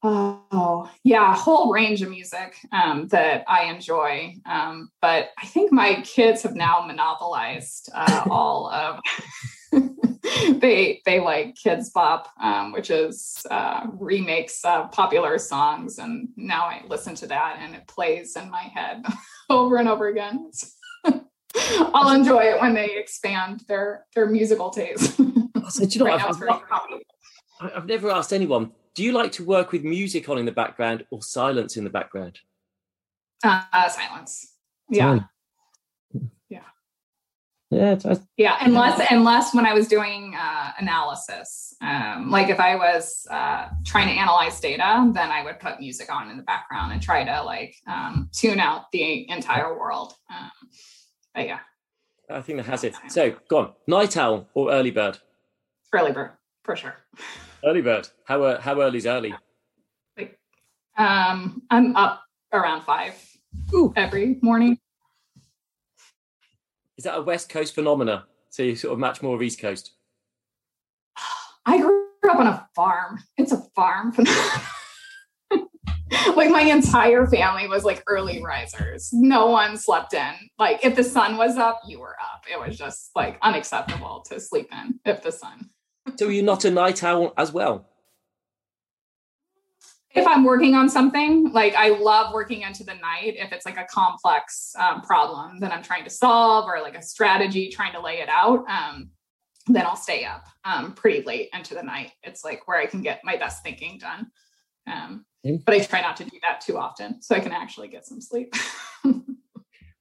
Oh, yeah, a whole range of music um, that I enjoy. Um, but I think my kids have now monopolized uh, [LAUGHS] all of. [LAUGHS] they they like Kidz Bop, um, which is uh, remakes of popular songs, and now I listen to that and it plays in my head [LAUGHS] over and over again. [LAUGHS] I'll enjoy it when they expand their their musical taste. so, you know, right I've, I've, I've never asked anyone do you like to work with music on in the background or silence in the background? Uh, silence. Yeah. Yeah. Yeah. yeah. Unless, unless when I was doing uh, analysis, um, like if I was uh, trying to analyze data, then I would put music on in the background and try to like um, tune out the entire world. Um, but yeah. I think that has it. So go on. Night owl or early bird? Early bird, for sure. [LAUGHS] Early bird. How uh, how early is early? Like, um, I'm up around five Ooh. every morning. Is that a West Coast phenomena? So you sort of match more of East Coast. I grew up on a farm. It's a farm phenomenon. [LAUGHS] like my entire family was like early risers. No one slept in. Like if the sun was up, you were up. It was just like unacceptable to sleep in if the sun so you're not a night owl as well? If I'm working on something, like I love working into the night. If it's like a complex um, problem that I'm trying to solve or like a strategy, trying to lay it out, um, then I'll stay up um, pretty late into the night. It's like where I can get my best thinking done. Um, but I try not to do that too often so I can actually get some sleep. [LAUGHS] and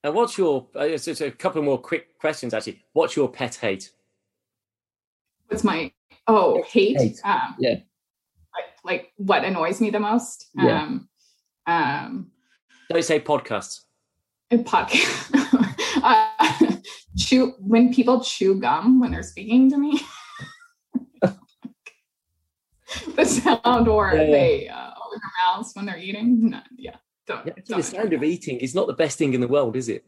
what's your, uh, so, a couple more quick questions actually. What's your pet hate? What's my Oh, hate. hate. Um, yeah. Like, what annoys me the most. Yeah. Um, um, Don't say podcasts. Podcast. [LAUGHS] uh, chew when people chew gum when they're speaking to me. [LAUGHS] the sound or yeah, yeah. they uh, open their mouths when they're eating. No, yeah. Don't, yeah, don't the sound of eating is not the best thing in the world, is it?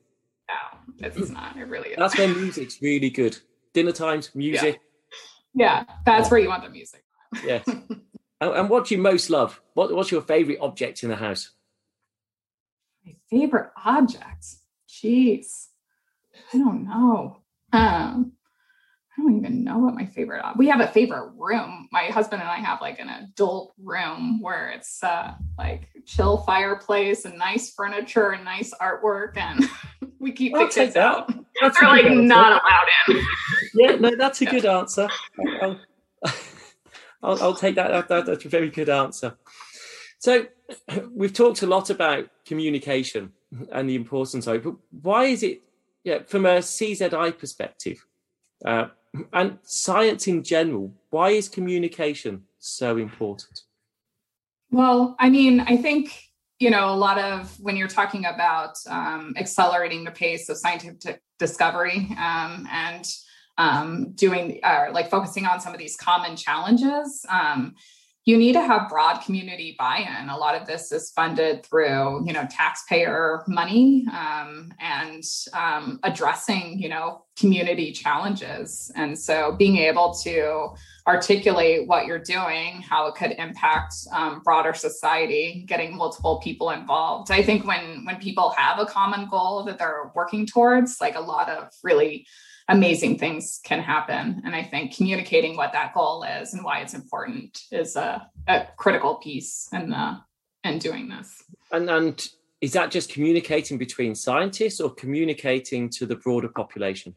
No, it's not. It really is. That's [LAUGHS] when music's really good. Dinner times, music, yeah, that's where you want the music. yes. And, and what do you most love? What, what's your favorite object in the house? My favorite object? Jeez. I don't know. Um, I don't even know what my favorite. We have a favorite room. My husband and I have like an adult room where it's uh, like chill fireplace and nice furniture and nice artwork, and [LAUGHS] we keep I'll the kids out. That's They're like answer. not allowed in. [LAUGHS] yeah, no, that's a good answer. [LAUGHS] I'll, I'll, take that, that. That's a very good answer. So, [CLEARS THROAT] we've talked a lot about communication and the importance of it, but why is it, yeah, from a CZI perspective, uh, and science in general, why is communication so important? Well, I mean, I think you know a lot of when you're talking about um, accelerating the pace of scientific discovery um, and um, doing uh, like focusing on some of these common challenges um, you need to have broad community buy-in. A lot of this is funded through you know taxpayer money um, and um, addressing you know community challenges. And so being able to articulate what you're doing how it could impact um, broader society getting multiple people involved. I think when when people have a common goal that they're working towards like a lot of really amazing things can happen. And I think communicating what that goal is and why it's important is a, a critical piece in the in doing this. And and is that just communicating between scientists or communicating to the broader population?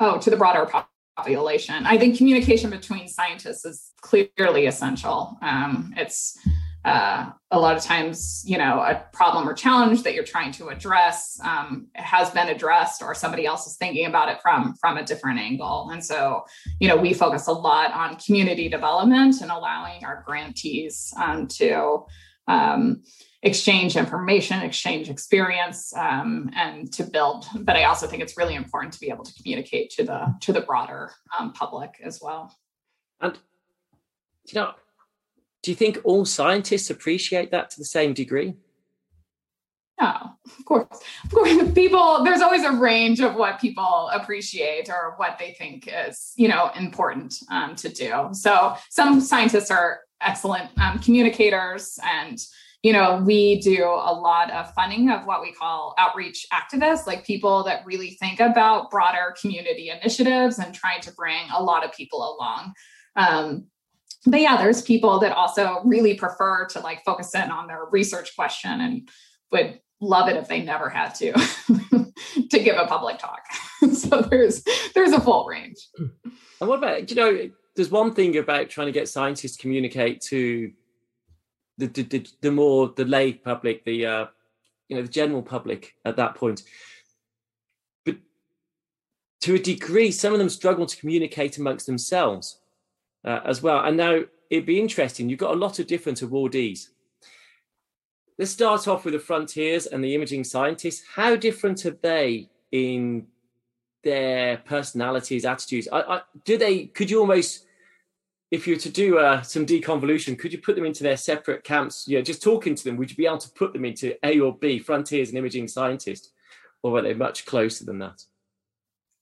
Oh, to the broader population. I think communication between scientists is clearly essential. Um, it's uh, a lot of times, you know, a problem or challenge that you're trying to address um, has been addressed, or somebody else is thinking about it from from a different angle. And so, you know, we focus a lot on community development and allowing our grantees um, to um, exchange information, exchange experience, um, and to build. But I also think it's really important to be able to communicate to the to the broader um, public as well. And you know do you think all scientists appreciate that to the same degree? No, of course. Of course, [LAUGHS] people, there's always a range of what people appreciate or what they think is, you know, important um, to do. So some scientists are excellent um, communicators and you know, we do a lot of funding of what we call outreach activists, like people that really think about broader community initiatives and trying to bring a lot of people along. Um, but yeah, there's people that also really prefer to like focus in on their research question and would love it if they never had to [LAUGHS] to give a public talk. [LAUGHS] so there's there's a full range. And what about you know? There's one thing about trying to get scientists to communicate to the the, the, the more the lay public, the uh, you know the general public at that point. But to a degree, some of them struggle to communicate amongst themselves uh, as well. And now it'd be interesting. You've got a lot of different awardees. Let's start off with the frontiers and the imaging scientists. How different are they in their personalities, attitudes? I, I, do they? Could you almost, if you were to do uh, some deconvolution, could you put them into their separate camps? You know, just talking to them, would you be able to put them into A or B, frontiers and imaging scientists, or are they much closer than that?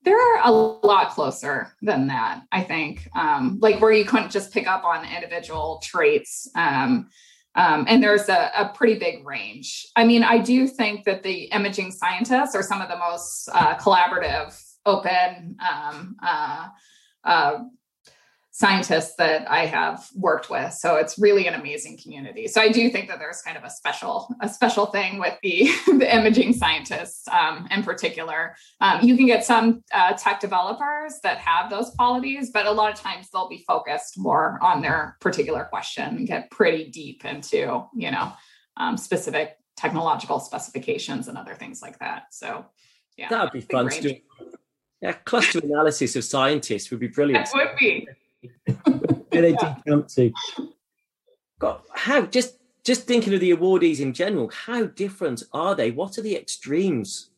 They're a lot closer than that i think. Um, like where you couldn't just pick up on individual traits um, um, and there's a, a, pretty big range. I mean i do think that the imaging scientists are some of the most uh, collaborative open um, uh, uh, scientists that I have worked with. So it's really an amazing community. So I do think that there's kind of a special a special thing with the [LAUGHS] the imaging scientists um, in particular. Um, you can get some uh, tech developers that have those qualities, but a lot of times they'll be focused more on their particular question and get pretty deep into you know um, specific technological specifications and other things like that. So yeah, that would be fun range. to do. Yeah, cluster analysis of scientists would be brilliant. That would be where they did jump to. God, how just just thinking of the awardees in general, how different are they? What are the extremes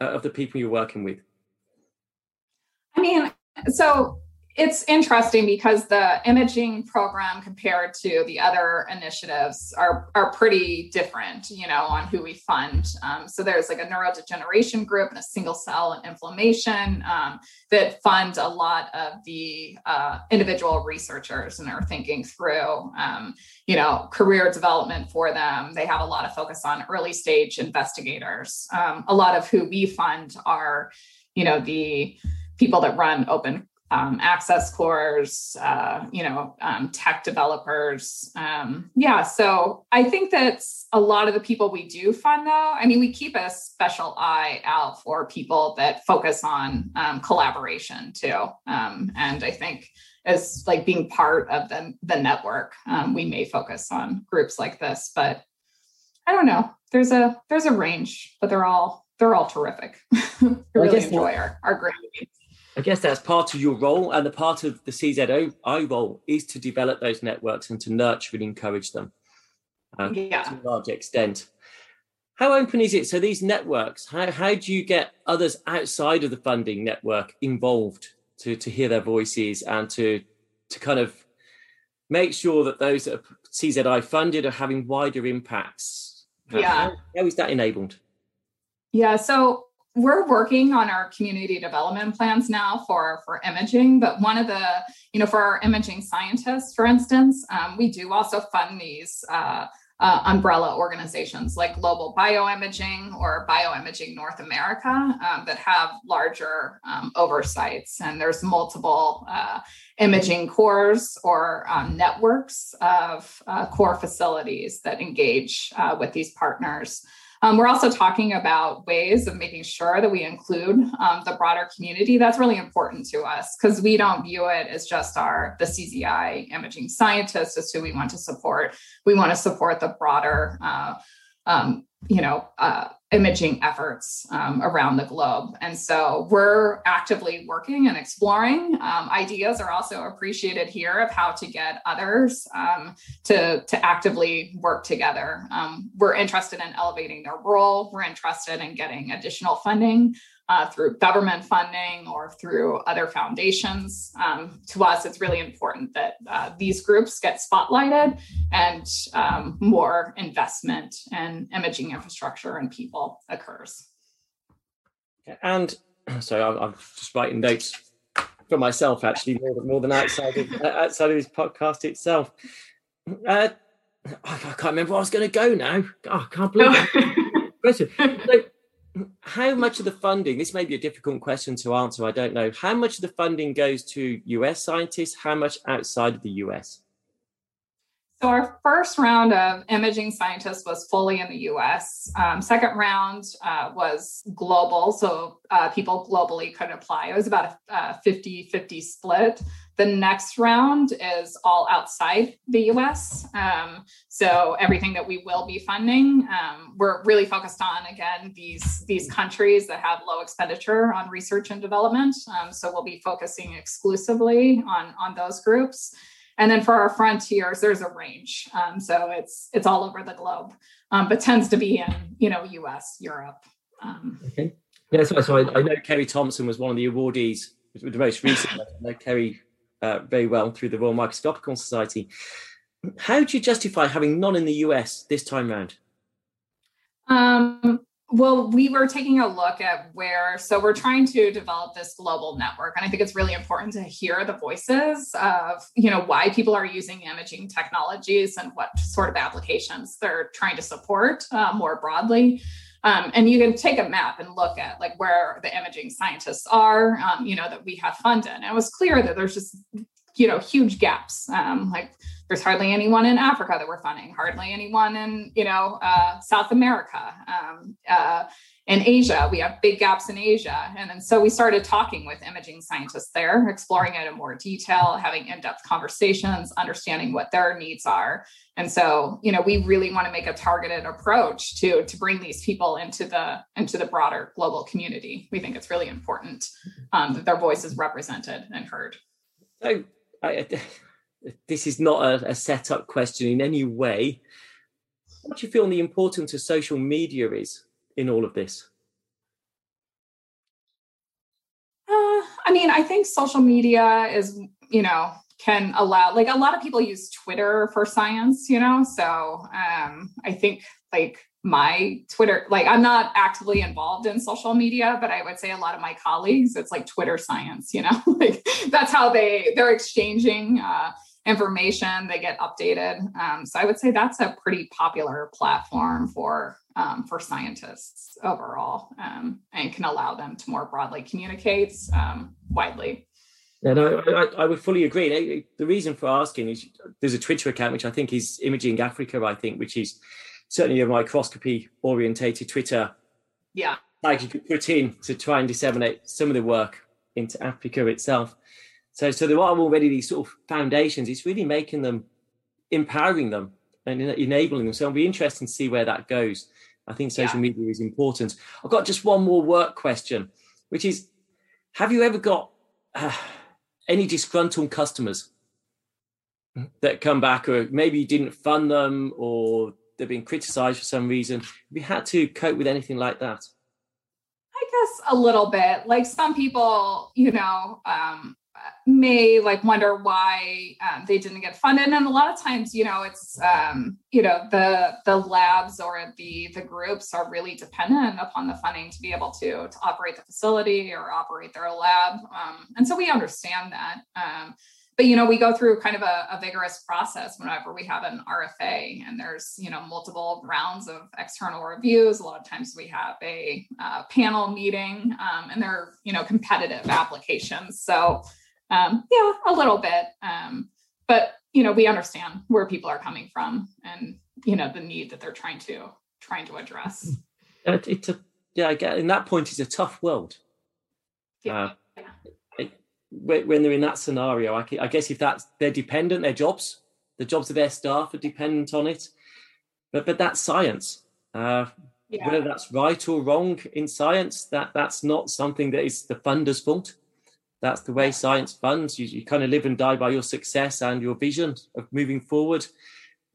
uh, of the people you're working with? I mean, so it's interesting because the imaging program compared to the other initiatives are are pretty different you know on who we fund. Um, so there's like a neurodegeneration group and a single cell and inflammation um, that fund a lot of the uh, individual researchers and are thinking through um, you know career development for them. They have a lot of focus on early stage investigators. Um, a lot of who we fund are you know the people that run open um, access cores, uh, you know, um, tech developers. Um, yeah, so I think that's a lot of the people we do fund, though. I mean, we keep a special eye out for people that focus on um, collaboration too. Um, and I think as like being part of the, the network, um, we may focus on groups like this, but I don't know. There's a there's a range, but they're all they're all terrific. [LAUGHS] I really enjoy our, our meetings. I guess that's part of your role, and the part of the CZI role is to develop those networks and to nurture and encourage them uh, yeah. to a large extent. How open is it? So these networks, how, how do you get others outside of the funding network involved to, to hear their voices and to to kind of make sure that those that are CZI funded are having wider impacts? Yeah. How, how is that enabled? Yeah, so we're working on our community development plans now for for imaging but one of the you know for our imaging scientists for instance um, we do also fund these uh, uh, umbrella organizations like Global Bioimaging or Bioimaging North America um, that have larger um, oversights. And there's multiple uh, imaging cores or um, networks of uh, core facilities that engage uh, with these partners. Um, we're also talking about ways of making sure that we include um, the broader community. That's really important to us because we don't view it as just our the CZI imaging scientists as who we want to support. We want to support the broader, uh, um, you know, uh, imaging efforts um, around the globe. And so we're actively working and exploring. Um, ideas are also appreciated here of how to get others um, to, to actively work together. Um, we're interested in elevating their role, we're interested in getting additional funding uh, through government funding or through other foundations. Um, to us, it's really important that uh, these groups get spotlighted and um, more investment in imaging infrastructure and people occurs. And [CLEARS THROAT] so I'm just writing notes for myself, actually, more than, more than outside of, [LAUGHS] outside of this podcast itself. Uh, I can't remember where I was going to go now. Oh, I can't believe [LAUGHS] it. so, how much of the funding this may be a difficult question to answer i don't know how much of the funding goes to us scientists how much outside of the us so our first round of imaging scientists was fully in the U.S. Um, second round uh, was global, so uh, people globally could apply. It was about a 50-50 split. The next round is all outside the U.S. Um, so everything that we will be funding, um, we're really focused on again these these countries that have low expenditure on research and development. Um, so we'll be focusing exclusively on on those groups. And then for our frontiers, there's a range. Um, so it's it's all over the globe, um, but tends to be in you know U.S., Europe. Um, okay. Yeah, so, so I, I, know Kerry Thompson was one of the awardees, with the most recent. I know Kerry uh, very well through the Royal Microscopical Society. How do you justify having none in the US this time round? Um, well, we were taking a look at where, so we're trying to develop this global network. And I think it's really important to hear the voices of, you know, why people are using imaging technologies and what sort of applications they're trying to support uh, more broadly. Um, and you can take a map and look at like where the imaging scientists are, um, you know, that we have funded. And it was clear that there's just, you know, huge gaps. Um, like there's hardly anyone in Africa that we're funding, hardly anyone in, you know, uh, South America. Um, uh, in Asia, we have big gaps in Asia. And then so we started talking with imaging scientists there, exploring it in more detail, having in depth conversations, understanding what their needs are. And so, you know, we really want to make a targeted approach to, to bring these people into the into the broader global community. We think it's really important um, that their voice is represented and heard. So I, this is not a, a set up question in any way. What do you feel the importance of social media is in all of this? Uh, I mean, I think social media is, you know, can allow like a lot of people use Twitter for science, you know. So um, I think like my Twitter, like I'm not actively involved in social media, but I would say a lot of my colleagues, it's like Twitter science, you know, [LAUGHS] like that's how they they're exchanging uh, information, they get updated. Um, so I would say that's a pretty popular platform for um, for scientists overall, um, and can allow them to more broadly communicate um, widely. Yeah, no, I, I, would fully agree. The reason for asking is there's a Twitter account which I think is Imaging Africa. I think which is certainly a microscopy orientated Twitter. Yeah, like you could put in to try and disseminate some of the work into Africa itself. So, so there are already these sort of foundations. It's really making them, empowering them, and enabling them. So it'll be interesting to see where that goes. I think social yeah. media is important. I've got just one more work question, which is: Have you ever got uh, any disgruntled customers that come back, or maybe you didn't fund them, or they've been criticised for some reason? Have you had to cope with anything like that? I guess a little bit. Like some people, you know, um, may like wonder why um, they didn't get funded and a lot of times you know it's um, you know the the labs or the the groups are really dependent upon the funding to be able to to operate the facility or operate their lab um, and so we understand that um, but you know, we go through kind of a, a, vigorous process whenever we have an RFA, and there's you know multiple rounds of external reviews. A lot of times we have a uh, panel meeting, um, and they're you know competitive applications. So um, yeah, a little bit, um, but you know we understand where people are coming from and you know the need that they're trying to trying to address. It's a yeah, I get in that point it's a tough world. Yeah. Uh, when they're in that scenario, I, guess if that's they're dependent, their jobs, the jobs of their staff are dependent on it. But but that's science. Uh, yeah. Whether that's right or wrong in science, that that's not something that is the funder's fault. That's the way science funds. You, you kind of live and die by your success and your vision of moving forward.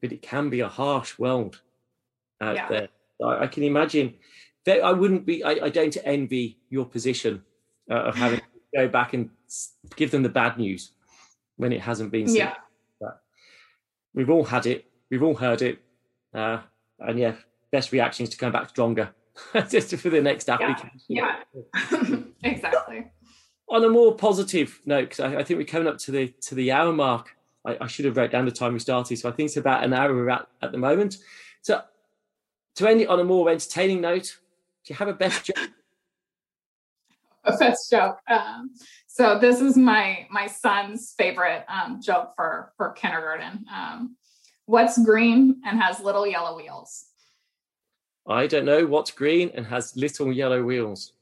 But it can be a harsh world out yeah. there. I, I, can imagine. I wouldn't be. I, I don't envy your position uh, of having [LAUGHS] to go back and give them the bad news when it hasn't been said. Yeah. But we've all had it. We've all heard it. Uh, and yeah, best reaction is to come back stronger [LAUGHS] just for the next application. Yeah, yeah. [LAUGHS] exactly. On a more positive note, because I, I, think we're coming up to the to the hour mark. I, I, should have wrote down the time we started, so I think it's about an hour we're at at the moment. So, to end it on a more entertaining note, do you have a best joke? [LAUGHS] A best joke. Um, so this is my my son's favorite um, joke for for kindergarten. Um, what's green and has little yellow wheels? I don't know what's green and has little yellow wheels.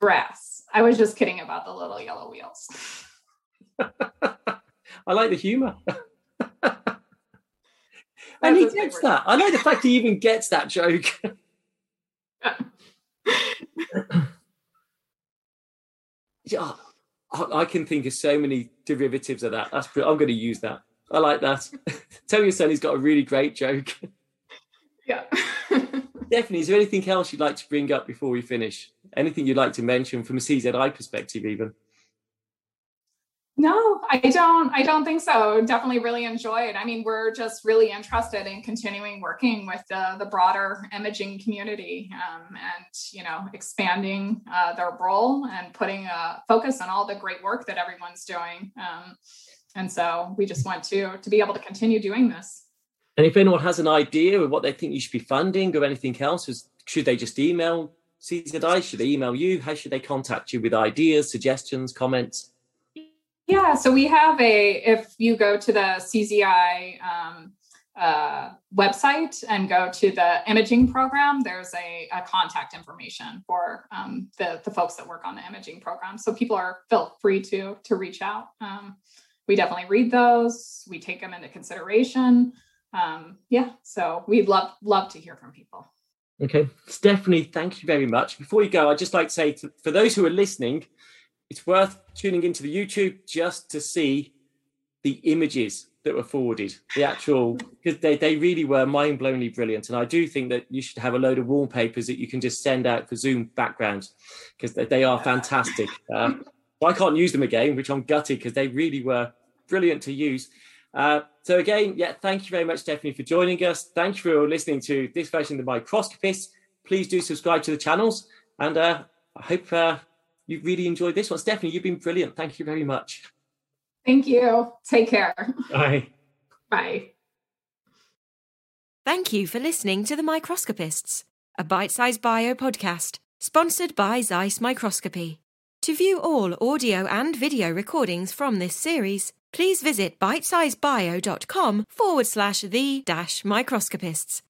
Grass. I was just kidding about the little yellow wheels. [LAUGHS] I like the humor. and he gets that. I like the fact he even gets that joke. [LAUGHS] [LAUGHS] yeah, I, can think of so many derivatives of that. That's I'm going to use that. I like that. Tell your son he's got a really great joke. Yeah. Definitely. Is there anything else you'd like to bring up before we finish? Anything you'd like to mention from a CZI perspective, even? No, I don't. I don't think so. Definitely really enjoyed. I mean, we're just really interested in continuing working with the, the broader imaging community um, and, you know, expanding uh, their role and putting a focus on all the great work that everyone's doing. Um, and so we just want to to be able to continue doing this. And if anyone has an idea of what they think you should be funding or anything else, should they just email CZI? Should email you? How should they contact you with ideas, suggestions, comments? Yeah, so we have a, if you go to the CZI um, uh, website and go to the imaging program, there's a, a contact information for um, the, the folks that work on the imaging program. So people are feel free to, to reach out. Um, we definitely read those, we take them into consideration. Um, yeah, so we'd love, love to hear from people. Okay, Stephani, thank you very much. Before you go, I'd just like to say to, for those who are listening, it's worth tuning into the YouTube just to see the images that were forwarded, the actual, because they, they really were mind blowingly brilliant. And I do think that you should have a load of wallpapers that you can just send out for Zoom backgrounds because they, they, are fantastic. Uh, I can't use them again, which I'm gutted because they really were brilliant to use. Uh, so again, yeah, thank you very much, Stephani, for joining us. Thank you for listening to this version of the Microscopist. Please do subscribe to the channels, and uh, I hope uh, you really enjoyed this one. Stephani, you've been brilliant. Thank you very much. Thank you. Take care. Bye. Bye. Thank you for listening to The Microscopists, a Bitesize Bio podcast sponsored by Zeiss Microscopy. To view all audio and video recordings from this series, please visit bitesizebio.com forward slash the dash microscopists.